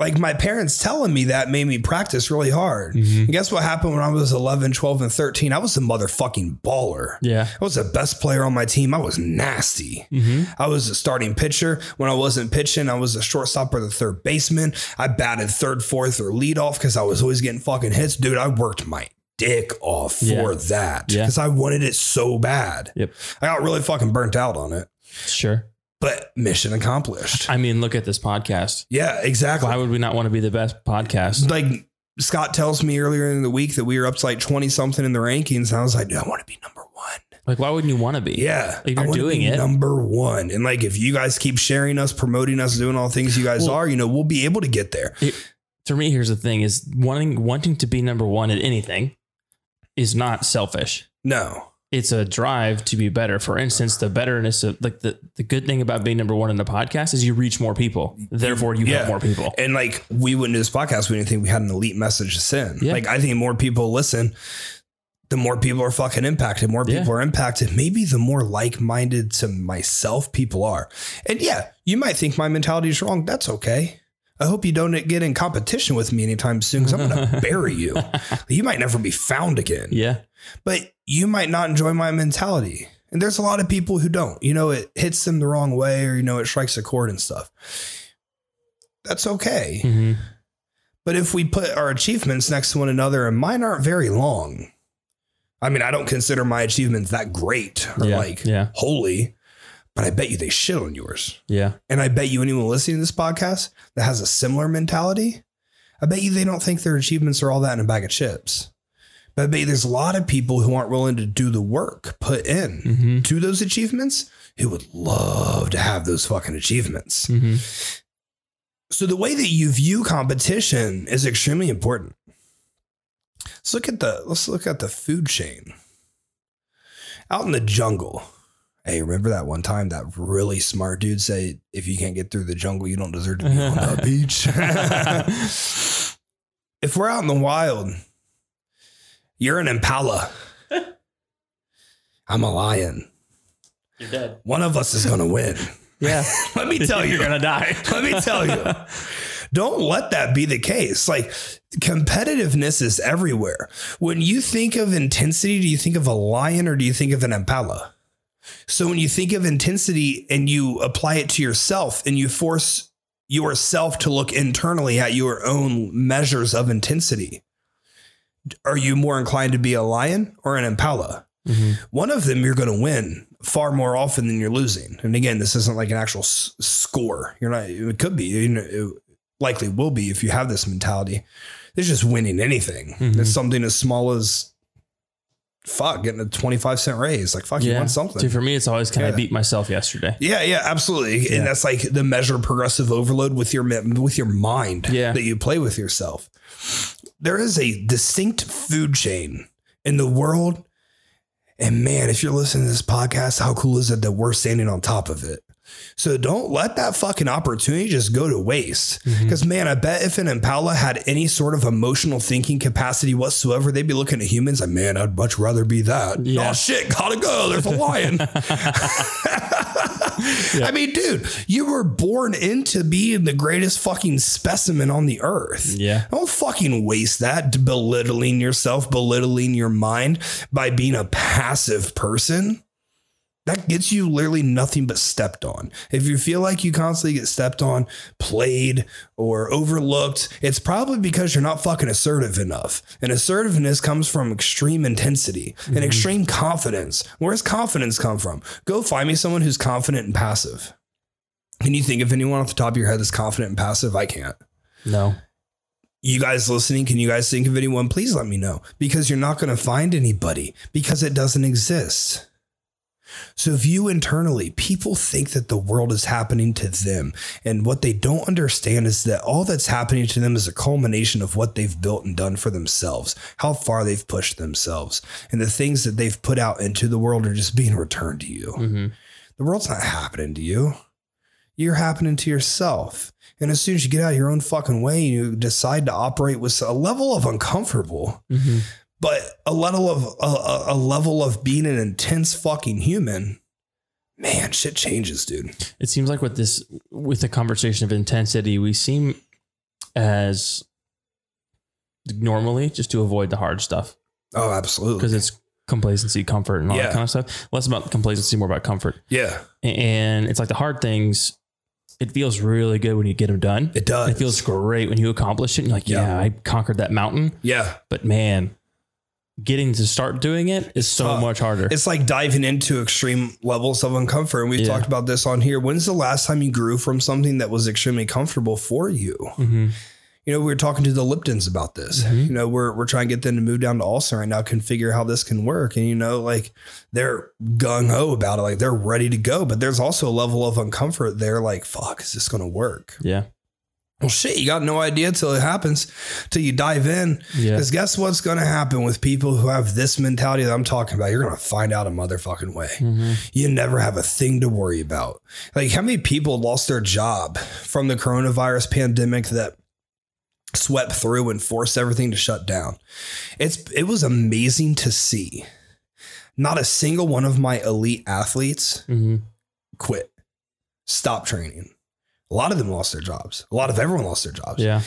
[SPEAKER 1] like my parents telling me that made me practice really hard.
[SPEAKER 2] Mhm.
[SPEAKER 1] And guess what happened when I was 11, 12, and 13? I was a motherfucking baller.
[SPEAKER 2] Yeah.
[SPEAKER 1] I was the best player on my team. I was nasty.
[SPEAKER 2] Mm-hmm.
[SPEAKER 1] I was a starting pitcher. When I wasn't pitching, I was a shortstop or the third baseman. I batted third, fourth, or leadoff because I was always getting fucking hits. Dude, I worked my dick off for
[SPEAKER 2] Yeah.
[SPEAKER 1] that
[SPEAKER 2] Yeah.
[SPEAKER 1] because I wanted it so bad.
[SPEAKER 2] Yep.
[SPEAKER 1] I got really fucking burnt out on it,
[SPEAKER 2] Sure.
[SPEAKER 1] But mission accomplished.
[SPEAKER 2] I mean, look at this podcast.
[SPEAKER 1] Yeah, exactly.
[SPEAKER 2] Why would we not want to be the best podcast?
[SPEAKER 1] like Scott tells me earlier in the week that we were up to like 20 something in the rankings. And I was like, dude, I want to be number one.
[SPEAKER 2] Like, why wouldn't you want to be?
[SPEAKER 1] Yeah.
[SPEAKER 2] Like, you're doing
[SPEAKER 1] be
[SPEAKER 2] it.
[SPEAKER 1] Number one. And like, if you guys keep sharing us, promoting us, doing all the things you guys
[SPEAKER 2] Well-
[SPEAKER 1] are, you know, we'll be able to get there.
[SPEAKER 2] For me, here's the thing: is wanting wanting to be number one at anything is not selfish.
[SPEAKER 1] No.
[SPEAKER 2] It's a drive to be better. For instance, the betterness of like the, the good thing about being number one in the podcast is you reach more people. Therefore, you
[SPEAKER 1] Yeah.
[SPEAKER 2] help more people.
[SPEAKER 1] And like, we wouldn't do this podcast. We didn't think we had an elite message to send.
[SPEAKER 2] Yeah.
[SPEAKER 1] Like, I think more people listen, the more people are fucking impacted. More
[SPEAKER 2] Yeah.
[SPEAKER 1] people are impacted. Maybe the more like minded to myself people are. And yeah, you might think my mentality is wrong. That's okay. I hope you don't get in competition with me anytime soon because I'm going to bury you. You might never be found again.
[SPEAKER 2] Yeah.
[SPEAKER 1] But you might not enjoy my mentality. And there's a lot of people who don't. You know, it hits them the wrong way or, you know, it strikes a chord and stuff. That's okay.
[SPEAKER 2] hmm
[SPEAKER 1] But if we put our achievements next to one another, and mine aren't very long. I mean, I don't consider my achievements that great or
[SPEAKER 2] Yeah.
[SPEAKER 1] like
[SPEAKER 2] Yeah.
[SPEAKER 1] holy, but I bet you they shit on yours.
[SPEAKER 2] Yeah.
[SPEAKER 1] And I bet you anyone listening to this podcast that has a similar mentality, I bet you they don't think their achievements are all that in a bag of chips. But I bet you there's a lot of people who aren't willing to do the work put in
[SPEAKER 2] hmm
[SPEAKER 1] to those achievements who would love to have those fucking achievements.
[SPEAKER 2] hmm
[SPEAKER 1] So the way that you view competition is extremely important. Let's look at the let's look at the food chain. Out in the jungle. Hey, remember that one time that really smart dude said if you can't get through the jungle, you don't deserve to be on the beach. if we're out in the wild, you're an impala. I'm a lion.
[SPEAKER 2] You're dead.
[SPEAKER 1] One of us is gonna win.
[SPEAKER 2] Yeah.
[SPEAKER 1] Let me tell you.
[SPEAKER 2] You're gonna die.
[SPEAKER 1] Let me tell you. Don't let that be the case. Like competitiveness is everywhere. When you think of intensity, do you think of a lion or do you think of an impala? So when you think of intensity and you apply it to yourself and you force yourself to look internally at your own measures of intensity, are you more inclined to be a lion or an impala?
[SPEAKER 2] Mhm.
[SPEAKER 1] one of them you're going to win far more often than you're losing. And again, this isn't like an actual s- score. You're not. It could be. You know, it likely will be if you have this mentality. It's just winning anything.
[SPEAKER 2] Mhm.
[SPEAKER 1] It's something as small as fuck getting a 25 cent raise. Like fuck, you want something.
[SPEAKER 2] Dude, for me, it's always can I
[SPEAKER 1] Yeah.
[SPEAKER 2] beat myself yesterday?
[SPEAKER 1] Yeah, yeah, absolutely.
[SPEAKER 2] Yeah.
[SPEAKER 1] And that's like the measure of progressive overload with your with your mind
[SPEAKER 2] Yeah.
[SPEAKER 1] that you play with yourself. There is a distinct food chain in the world. And man, if you're listening to this podcast, how cool is it that we're standing on top of it? So don't let that fucking opportunity just go to waste.
[SPEAKER 2] Mm-hmm.
[SPEAKER 1] Because man, I bet if an Impala had any sort of emotional thinking capacity whatsoever, they'd be looking at humans like, man, I'd much rather be that.
[SPEAKER 2] Yeah.
[SPEAKER 1] Oh shit, gotta go. There's a lion. I mean, dude, you were born into being the greatest fucking specimen on the earth.
[SPEAKER 2] Yeah.
[SPEAKER 1] Don't fucking waste that belittling yourself, belittling your mind by being a passive person. That gets you literally nothing but stepped on. If you feel like you constantly get stepped on, played, or overlooked, it's probably because you're not fucking assertive enough. And assertiveness comes from extreme intensity and mm-hmm. extreme confidence. Where's confidence come from? Go find me someone who's confident and passive. Can you think of anyone off the top of your head that's confident and passive? I can't
[SPEAKER 2] No.
[SPEAKER 1] you guys listening, can you guys think of anyone? Please let me know because you're not going to find anybody because it doesn't exist. So, view internally, people think that the world is happening to them. And what they don't understand is that all that's happening to them is a culmination of what they've built and done for themselves, how far they've pushed themselves. And the things that they've put out into the world are just being returned to you.
[SPEAKER 2] hmm
[SPEAKER 1] The world's not happening to you. You're happening to yourself. And as soon as you get out of your own fucking way, you decide to operate with a level of uncomfortable.
[SPEAKER 2] hmm
[SPEAKER 1] But a level of a- a, level of being an intense fucking human, man, shit changes, dude.
[SPEAKER 2] It seems like with this, with the conversation of intensity, we seem as normally just to avoid the hard stuff
[SPEAKER 1] Oh, absolutely.
[SPEAKER 2] because it's complacency, comfort, and all
[SPEAKER 1] Yeah.
[SPEAKER 2] that kind of stuff. Less about complacency, more about comfort.
[SPEAKER 1] Yeah,
[SPEAKER 2] And it's like the hard things. It feels really good when you get them done.
[SPEAKER 1] it does.
[SPEAKER 2] It feels great when you accomplish it. And you're like,
[SPEAKER 1] Yeah.
[SPEAKER 2] yeah, I conquered that mountain.
[SPEAKER 1] yeah.
[SPEAKER 2] But man, getting to start doing it is so
[SPEAKER 1] tough.
[SPEAKER 2] much harder.
[SPEAKER 1] It's like diving into extreme levels of uncomfort. And we've
[SPEAKER 2] Yeah.
[SPEAKER 1] talked about this on here. When's the last time you grew from something that was extremely comfortable for you?
[SPEAKER 2] Mhm.
[SPEAKER 1] You know, we were talking to the Liptons about this.
[SPEAKER 2] Mhm.
[SPEAKER 1] You know, we're we're trying to get them to move down to Austin right now, configure how this can work. And you know, like they're gung ho about it, like they're ready to go. But there's also a level of uncomfort there, like, fuck, is this gonna work?
[SPEAKER 2] Yeah.
[SPEAKER 1] Well, shit, you got no idea till it happens, till you dive in.
[SPEAKER 2] Yeah.
[SPEAKER 1] Because guess what's gonna happen with people who have this mentality that I'm talking about? You're gonna find out a motherfucking way.
[SPEAKER 2] Mhm.
[SPEAKER 1] You never have a thing to worry about. Like, how many people lost their job from the coronavirus pandemic that swept through and forced everything to shut down? It's it was amazing to see. Not a single one of my elite athletes
[SPEAKER 2] Mhm.
[SPEAKER 1] quit, stop training. A lot of them lost their jobs. A lot of everyone lost their jobs.
[SPEAKER 2] Yeah.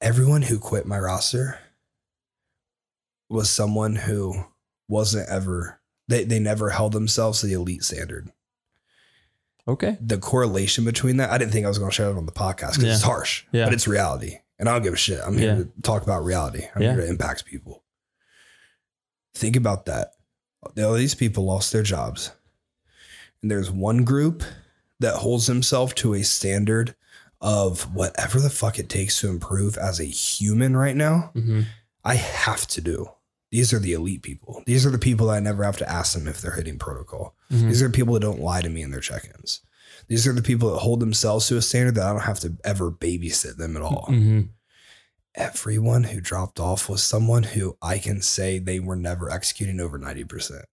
[SPEAKER 1] Everyone who quit my roster was someone who wasn't ever they, they never held themselves to the elite standard
[SPEAKER 2] Okay.
[SPEAKER 1] the correlation between that. I didn't think I was going to share it on the podcast because it's harsh,
[SPEAKER 2] Yeah.
[SPEAKER 1] but it's reality. And I don't give a shit. I'm here
[SPEAKER 2] Yeah.
[SPEAKER 1] to talk about reality. I'm
[SPEAKER 2] Yeah.
[SPEAKER 1] here to impact people. Think about that. All these people lost their jobs. And there's one group that holds himself to a standard of whatever the fuck it takes to improve as a human right now.
[SPEAKER 2] hmm
[SPEAKER 1] I have to do. These are the elite people. These are the people that I never have to ask them if they're hitting protocol.
[SPEAKER 2] Mhm.
[SPEAKER 1] These are the people that don't lie to me in their check-ins. These are the people that hold themselves to a standard that I don't have to ever babysit them at all.
[SPEAKER 2] hmm
[SPEAKER 1] Everyone who dropped off was someone who I can say they were never executing over 90%.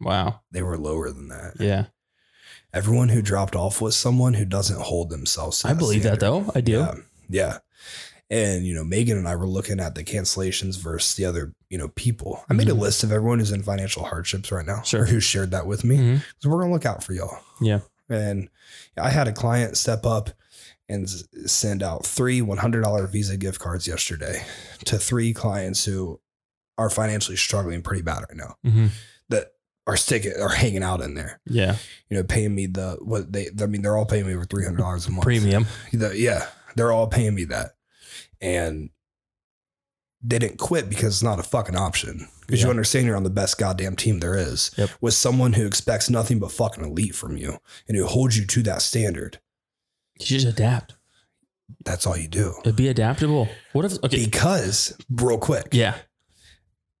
[SPEAKER 2] Wow.
[SPEAKER 1] They were lower than that.
[SPEAKER 2] Yeah.
[SPEAKER 1] Everyone who dropped off was someone who doesn't hold themselves to
[SPEAKER 2] I believe that though. I do.
[SPEAKER 1] Yeah. Yeah. And, you know, Megan and I were looking at the cancellations versus the other, you know, people. I made a
[SPEAKER 2] Mhm.
[SPEAKER 1] list of everyone who's in financial hardships right now.
[SPEAKER 2] Sure.
[SPEAKER 1] Or who shared that with me.
[SPEAKER 2] Mhm.
[SPEAKER 1] So we're going to look out for y'all.
[SPEAKER 2] Yeah.
[SPEAKER 1] And I had a client step up and send out three $100 Visa gift cards yesterday to three clients who are financially struggling pretty bad right now
[SPEAKER 2] hmm
[SPEAKER 1] that are sticking are hanging out in there.
[SPEAKER 2] Yeah.
[SPEAKER 1] You know, paying me the what they I mean they're all paying me over $300 a month.
[SPEAKER 2] Premium.
[SPEAKER 1] The- yeah, they're all paying me that. And they didn't quit because it's not a fucking option. Because you understand you're on the best goddamn team there is.
[SPEAKER 2] Yep.
[SPEAKER 1] With someone who expects nothing but fucking elite from you and who holds you to that standard.
[SPEAKER 2] You just adapt.
[SPEAKER 1] That's all you do.
[SPEAKER 2] Uh, Be adaptable. What if? Okay.
[SPEAKER 1] Because, real quick,
[SPEAKER 2] Yeah.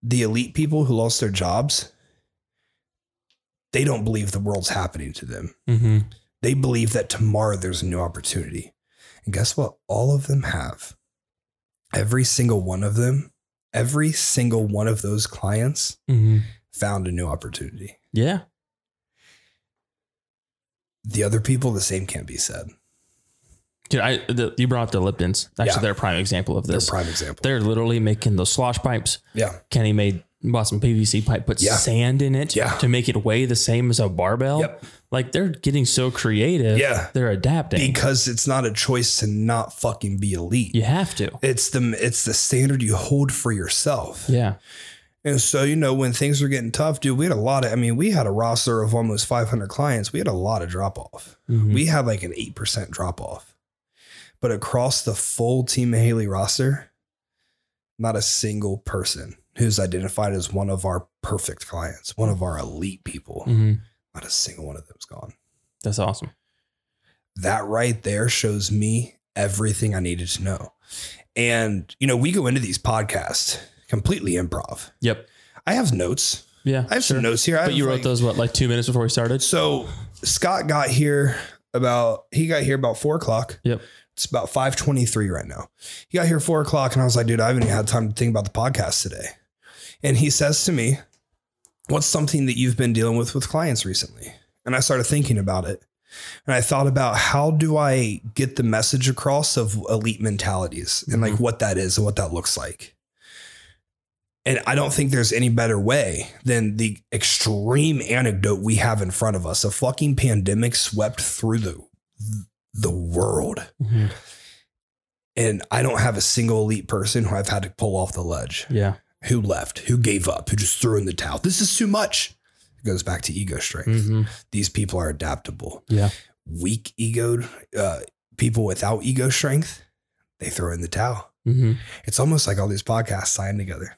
[SPEAKER 1] the elite people who lost their jobs, they don't believe the world's happening to them.
[SPEAKER 2] hmm
[SPEAKER 1] They believe that tomorrow there's a new opportunity. And guess what? All of them have. Every single one of them, every single one of those clients
[SPEAKER 2] hmm
[SPEAKER 1] found a new opportunity.
[SPEAKER 2] Yeah.
[SPEAKER 1] The other people, the same can't be said.
[SPEAKER 2] Dude, I the, you brought up the Liptons. Actually,
[SPEAKER 1] Yeah.
[SPEAKER 2] they're a prime example of
[SPEAKER 1] They're
[SPEAKER 2] this.
[SPEAKER 1] prime example.
[SPEAKER 2] They're literally making those slosh pipes.
[SPEAKER 1] yeah.
[SPEAKER 2] Kenny made bought some PVC pipe, put
[SPEAKER 1] Yeah.
[SPEAKER 2] sand in it
[SPEAKER 1] Yeah.
[SPEAKER 2] to make it weigh the same as a barbell.
[SPEAKER 1] Yep.
[SPEAKER 2] Like they're getting so creative.
[SPEAKER 1] Yeah.
[SPEAKER 2] They're adapting.
[SPEAKER 1] Because it's not a choice to not fucking be elite.
[SPEAKER 2] you have to.
[SPEAKER 1] It's the it's the standard you hold for yourself.
[SPEAKER 2] Yeah.
[SPEAKER 1] And so, you know, when things were getting tough, dude, we had a lot of, I mean, we had a roster of almost 500 clients. We had a lot of drop off.
[SPEAKER 2] Mhm.
[SPEAKER 1] We had like an 8% drop off. But across the full Team Haley roster, not a single person who's identified as one of our perfect clients, one of our elite people,
[SPEAKER 2] Mhm.
[SPEAKER 1] not a single one of them's gone.
[SPEAKER 2] That's awesome.
[SPEAKER 1] That right there shows me everything I needed to know. And, you know, we go into these podcasts completely improv.
[SPEAKER 2] Yep.
[SPEAKER 1] I have notes.
[SPEAKER 2] Yeah.
[SPEAKER 1] I have
[SPEAKER 2] sure.
[SPEAKER 1] some notes here. I
[SPEAKER 2] But you wrote
[SPEAKER 1] like-
[SPEAKER 2] those what like two minutes before we started?
[SPEAKER 1] So Scott got here about he got here about four o'clock.
[SPEAKER 2] Yep.
[SPEAKER 1] It's about five twenty three right now. He got here four o'clock, and I was like, dude, I haven't even had time to think about the podcast today. And he says to me, "What's something that you've been dealing with with clients recently?" And I started thinking about it, and I thought about how do I get the message across of elite mentalities and like what that is and what that looks like. And I don't think there's any better way than the extreme anecdote we have in front of us. A fucking pandemic swept through the the world.
[SPEAKER 2] Mhm.
[SPEAKER 1] And I don't have a single elite person who I've had to pull off the ledge,
[SPEAKER 2] Yeah.
[SPEAKER 1] Who left, who gave up, who just threw in the towel. This is too much. It goes back to ego strength.
[SPEAKER 2] Mhm.
[SPEAKER 1] These people are adaptable.
[SPEAKER 2] Yeah.
[SPEAKER 1] Weak egoed uh, people without ego strength, they throw in the towel.
[SPEAKER 2] Mhm.
[SPEAKER 1] It's almost like all these podcasts tying together.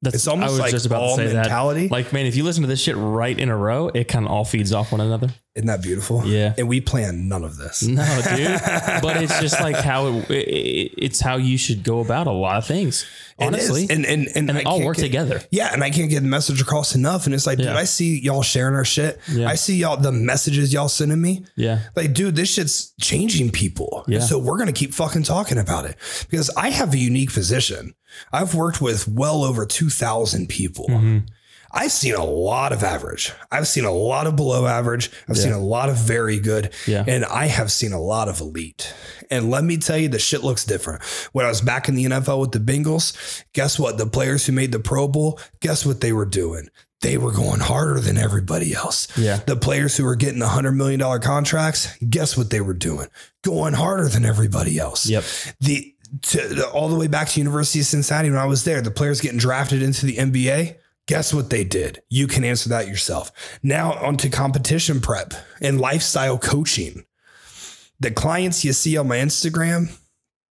[SPEAKER 2] That's
[SPEAKER 1] It's almost
[SPEAKER 2] I was
[SPEAKER 1] like
[SPEAKER 2] just about
[SPEAKER 1] all
[SPEAKER 2] to say that.
[SPEAKER 1] mentality.
[SPEAKER 2] Like, man, if you listen to this shit right in a row, it kind of all feeds off one another.
[SPEAKER 1] Isn't that beautiful?
[SPEAKER 2] Yeah.
[SPEAKER 1] And we plan none of this.
[SPEAKER 2] No, dude. but it's just like how it, it, it's how you should go about a lot of things. Honestly, and,
[SPEAKER 1] and and and,
[SPEAKER 2] all work
[SPEAKER 1] get-
[SPEAKER 2] together.
[SPEAKER 1] Yeah, and I can't get the message across enough. And it's like, dude, I see y'all sharing our shit.
[SPEAKER 2] Yeah.
[SPEAKER 1] I see y'all the messages y'all sending me.
[SPEAKER 2] Yeah.
[SPEAKER 1] Like, dude, this shit's changing people. And
[SPEAKER 2] Yeah.
[SPEAKER 1] so we're gonna keep fucking talking about it because I have a unique position. I've worked with well over two thousand people.
[SPEAKER 2] Mm-hmm.
[SPEAKER 1] I've seen a lot of average. I've seen a lot of below average. I've
[SPEAKER 2] Yeah.
[SPEAKER 1] seen a lot of very good.
[SPEAKER 2] Yeah.
[SPEAKER 1] And I have seen a lot of elite. And let me tell you, the shit looks different. When I was back in the NFL with the Bengals, guess what? The players who made the Pro Bowl, guess what they were doing? They were going harder than everybody else.
[SPEAKER 2] Yeah.
[SPEAKER 1] The players who were getting the $100 million contracts, guess what they were doing? Going harder than everybody else
[SPEAKER 2] Yep.
[SPEAKER 1] the to all the way back to University of Cincinnati when I was there, the players getting drafted into the NBA. Guess what they did? You can answer that yourself. Now onto competition prep and lifestyle coaching. The clients you see on my Instagram,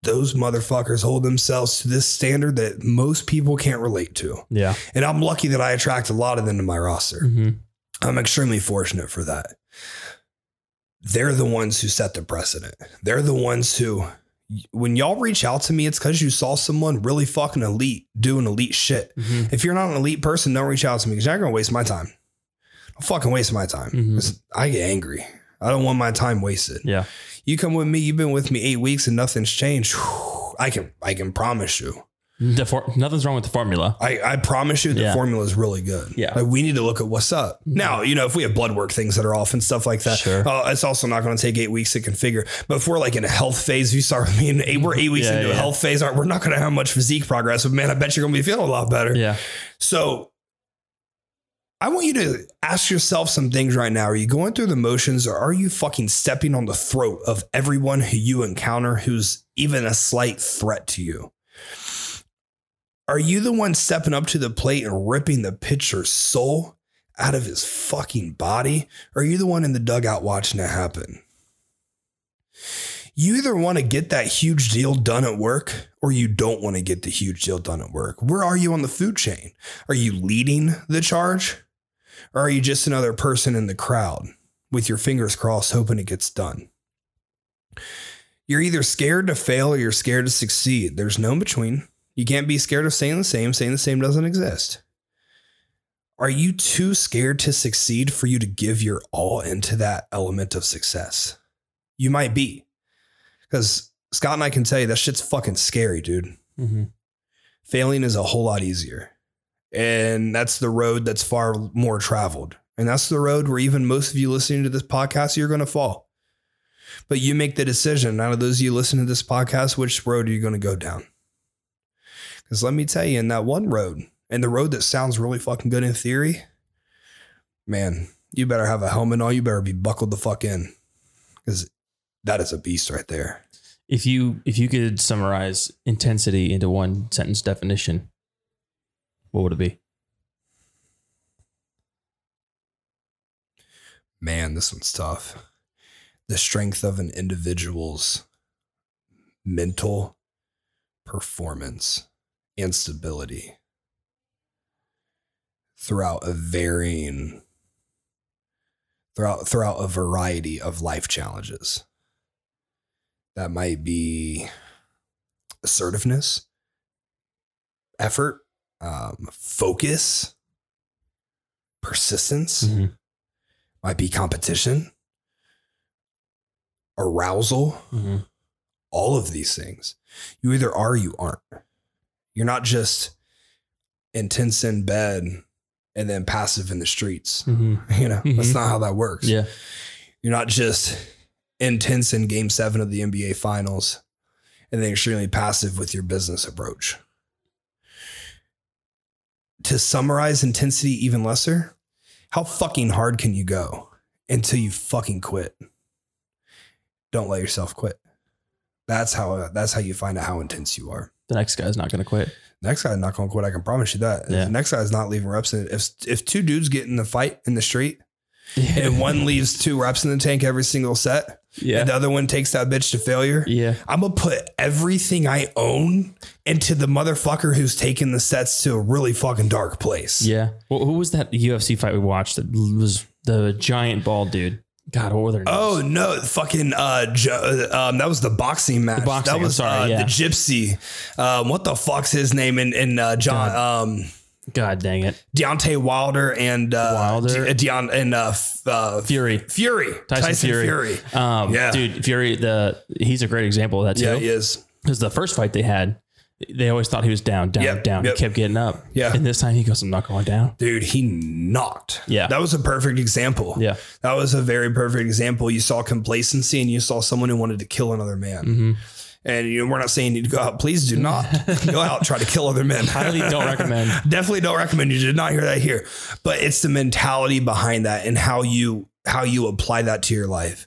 [SPEAKER 1] those motherfuckers hold themselves to this standard that most people can't relate to.
[SPEAKER 2] Yeah.
[SPEAKER 1] And I'm lucky that I attract a lot of them to my roster.
[SPEAKER 2] hmm
[SPEAKER 1] I'm extremely fortunate for that. They're the ones who set the precedent. They're the ones who, when y'all reach out to me, it's because you saw someone really fucking elite doing elite shit.
[SPEAKER 2] hmm
[SPEAKER 1] If you're not an elite person, don't reach out to me because you're not going to waste my time. Don't fucking waste my time.
[SPEAKER 2] Mhm.
[SPEAKER 1] 'Cause I get angry. I don't want my time wasted.
[SPEAKER 2] Yeah.
[SPEAKER 1] You come with me, you've been with me eight weeks and nothing's changed. I can I can promise you.
[SPEAKER 2] The for- nothing's wrong with the formula.
[SPEAKER 1] I, I promise you the
[SPEAKER 2] Yeah.
[SPEAKER 1] formula is really good.
[SPEAKER 2] Yeah.
[SPEAKER 1] Like we need to look at what's up. Now, you know, if we have blood work things that are off and stuff like that,
[SPEAKER 2] Sure.
[SPEAKER 1] uh, it's also not going to take eight weeks to configure. But if we're like in a health phase, you start with me and eight, we're eight weeks
[SPEAKER 2] Yeah,
[SPEAKER 1] into a
[SPEAKER 2] yeah.
[SPEAKER 1] health phase, Aren't, we're not going to have much physique progress. But man, I bet you're going to be feeling a lot better.
[SPEAKER 2] Yeah.
[SPEAKER 1] So I want you to ask yourself some things right now. Are you going through the motions or are you fucking stepping on the throat of everyone who you encounter who's even a slight threat to you? Are you the one stepping up to the plate and ripping the pitcher's soul out of his fucking body? Or are you the one in the dugout watching it happen? You either want to get that huge deal done at work or you don't want to get the huge deal done at work. Where are you on the food chain? Are you leading the charge? Or are you just another person in the crowd with your fingers crossed hoping it gets done? You're either scared to fail or you're scared to succeed. There's no in between. You can't be scared of saying the same. Saying the same doesn't exist. Are you too scared to succeed for you to give your all into that element of success? You might be. Because Scott and I can tell you that shit's fucking scary, dude
[SPEAKER 2] hmm
[SPEAKER 1] failing is a whole lot easier. And that's the road that's far more traveled. And that's the road where even most of you listening to this podcast, you're going to fall. But you make the decision out of those of you listening to this podcast, which road are you going to go down? Because let me tell you, in that one road, and the road that sounds really fucking good in theory, man, you better have a helmet on. You better be buckled the fuck in. Because that is a beast right there.
[SPEAKER 2] If you if you could summarize intensity into one sentence definition, what would it be?
[SPEAKER 1] Man, this one's tough. The strength of an individual's mental performance and stability throughout a varying throughout throughout a variety of life challenges. That might be assertiveness, effort, um, focus, persistence
[SPEAKER 2] Mhm.
[SPEAKER 1] might be competition, arousal,
[SPEAKER 2] Mm-hmm.
[SPEAKER 1] all of these things. You either are, or you aren't. You're not just intense in bed and then passive in the streets.
[SPEAKER 2] Mm-hmm.
[SPEAKER 1] You know, that's
[SPEAKER 2] Mhm.
[SPEAKER 1] not how that works.
[SPEAKER 2] Yeah.
[SPEAKER 1] You're not just intense in game seven of the NBA finals and then extremely passive with your business approach. to summarize intensity even lesser, how fucking hard can you go until you fucking quit? Don't let yourself quit. That's how that's how you find out how intense you are.
[SPEAKER 2] The next guy's not going to quit.
[SPEAKER 1] Next guy's not going to quit. I can promise you that.
[SPEAKER 2] Yeah.
[SPEAKER 1] The next guy's not leaving reps. In, if if two dudes get in the fight in the street and one leaves two reps in the tank every single set,
[SPEAKER 2] yeah.
[SPEAKER 1] and the other one takes that bitch to failure,
[SPEAKER 2] Yeah.
[SPEAKER 1] I'm gonna put everything I own into the motherfucker who's taking the sets to a really fucking dark place.
[SPEAKER 2] Yeah. Well, who was that UFC fight we watched that was the giant bald dude? God, what were their names?
[SPEAKER 1] Oh no, fucking uh, jo- uh, um, that was the boxing match.
[SPEAKER 2] boxing,
[SPEAKER 1] that was
[SPEAKER 2] sorry,
[SPEAKER 1] uh,
[SPEAKER 2] yeah.
[SPEAKER 1] the gypsy. Um, what the fuck's his name? in in uh, John um,
[SPEAKER 2] God dang it.
[SPEAKER 1] Deontay Wilder and uh,
[SPEAKER 2] Wilder?
[SPEAKER 1] De- Deon and uh, uh,
[SPEAKER 2] Fury.
[SPEAKER 1] Fury,
[SPEAKER 2] Tyson, Fury. Um,
[SPEAKER 1] Yeah.
[SPEAKER 2] Dude, Fury, the he's a great example of that too.
[SPEAKER 1] Yeah, he is.
[SPEAKER 2] Because the first fight they had, they always thought he was down, down,
[SPEAKER 1] Yep,
[SPEAKER 2] down.
[SPEAKER 1] yep.
[SPEAKER 2] He kept getting up.
[SPEAKER 1] Yeah.
[SPEAKER 2] And this time he goes, I'm not going down.
[SPEAKER 1] Dude, he knocked.
[SPEAKER 2] Yeah.
[SPEAKER 1] That was a perfect example.
[SPEAKER 2] Yeah.
[SPEAKER 1] That was a very perfect example. You saw complacency and you saw someone who wanted to kill another man.
[SPEAKER 2] Mm-hmm.
[SPEAKER 1] And you know, we're not saying you to go out. Please do not go out try to kill other men.
[SPEAKER 2] Highly don't recommend.
[SPEAKER 1] Definitely don't recommend. You did not hear that here. But it's the mentality behind that and how you how you apply that to your life.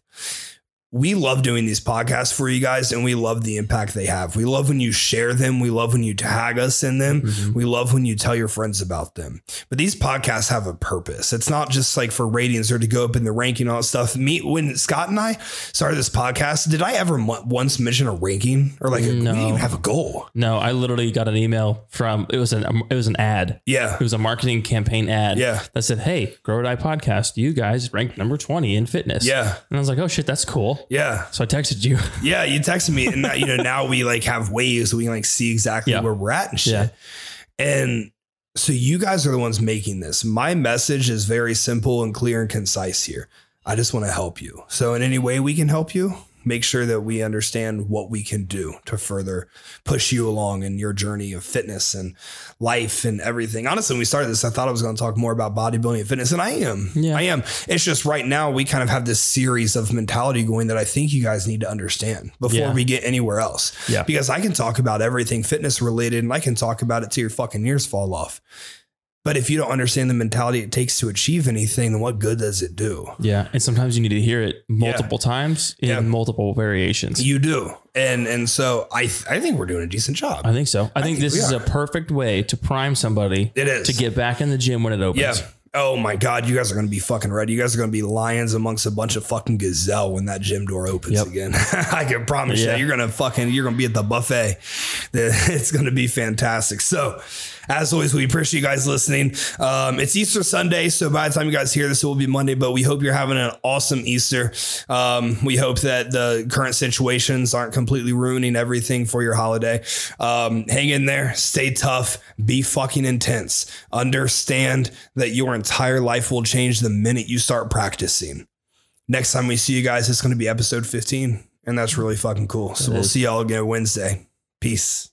[SPEAKER 1] We love doing these podcasts for you guys and we love the impact they have. We love when you share them. We love when you tag us in them.
[SPEAKER 2] Mm-hmm.
[SPEAKER 1] We love when you tell your friends about them. But these podcasts have a purpose. It's not just like for ratings or to go up in the ranking and all that stuff. Me, when Scott and I started this podcast, did I ever once mention a ranking or like a, we didn't even have a goal?
[SPEAKER 2] No, I literally got an email from it was an it was an ad.
[SPEAKER 1] Yeah.
[SPEAKER 2] It was a marketing campaign ad.
[SPEAKER 1] Yeah.
[SPEAKER 2] That said, Hey, Grow Die Podcast, you guys ranked number 20 in fitness.
[SPEAKER 1] Yeah.
[SPEAKER 2] And I was like, Oh shit, that's cool.
[SPEAKER 1] Yeah.
[SPEAKER 2] So I texted you.
[SPEAKER 1] Yeah, you texted me, and you know now we like have ways we can like see exactly
[SPEAKER 2] Yeah.
[SPEAKER 1] where we're at and shit.
[SPEAKER 2] Yeah.
[SPEAKER 1] And so you guys are the ones making this. My message is very simple and clear and concise here. I just want to help you. So in any way we can help you, make sure that we understand what we can do to further push you along in your journey of fitness and life and everything. Honestly, when we started this, I thought I was going to talk more about bodybuilding and fitness, and I am.
[SPEAKER 2] Yeah.
[SPEAKER 1] I am. It's just right now we kind of have this series of mentality going that I think you guys need to understand before
[SPEAKER 2] Yeah.
[SPEAKER 1] we get anywhere else.
[SPEAKER 2] Yeah.
[SPEAKER 1] Because I can talk about everything fitness related and I can talk about it till your fucking ears fall off. But if you don't understand the mentality it takes to achieve anything, then what good does it do?
[SPEAKER 2] Yeah. And sometimes you need to hear it multiple times in
[SPEAKER 1] Yeah.
[SPEAKER 2] multiple variations.
[SPEAKER 1] You do. And and so I th- I think we're doing a decent job.
[SPEAKER 2] I think so. I think
[SPEAKER 1] think
[SPEAKER 2] this is
[SPEAKER 1] are.
[SPEAKER 2] a perfect way to prime somebody
[SPEAKER 1] It is.
[SPEAKER 2] to get back in the gym when it opens.
[SPEAKER 1] Yeah. Oh my God, you guys are going to be fucking ready. You guys are going to be lions amongst a bunch of fucking gazelle when that gym door opens
[SPEAKER 2] Yep.
[SPEAKER 1] again. I can promise
[SPEAKER 2] Yeah.
[SPEAKER 1] you, you're going to fucking, you're going to be at the buffet. It's going to be fantastic. So, as always, we appreciate you guys listening. Um, it's Easter Sunday, so by the time you guys hear this, it will be Monday. But we hope you're having an awesome Easter. Um, we hope that the current situations aren't completely ruining everything for your holiday. Um, hang in there, stay tough, be fucking intense. Understand that your entire life will change the minute you start practicing. Next time we see you guys, it's going to be episode 15, and that's really fucking cool. So we'll see y'all again Wednesday. Peace.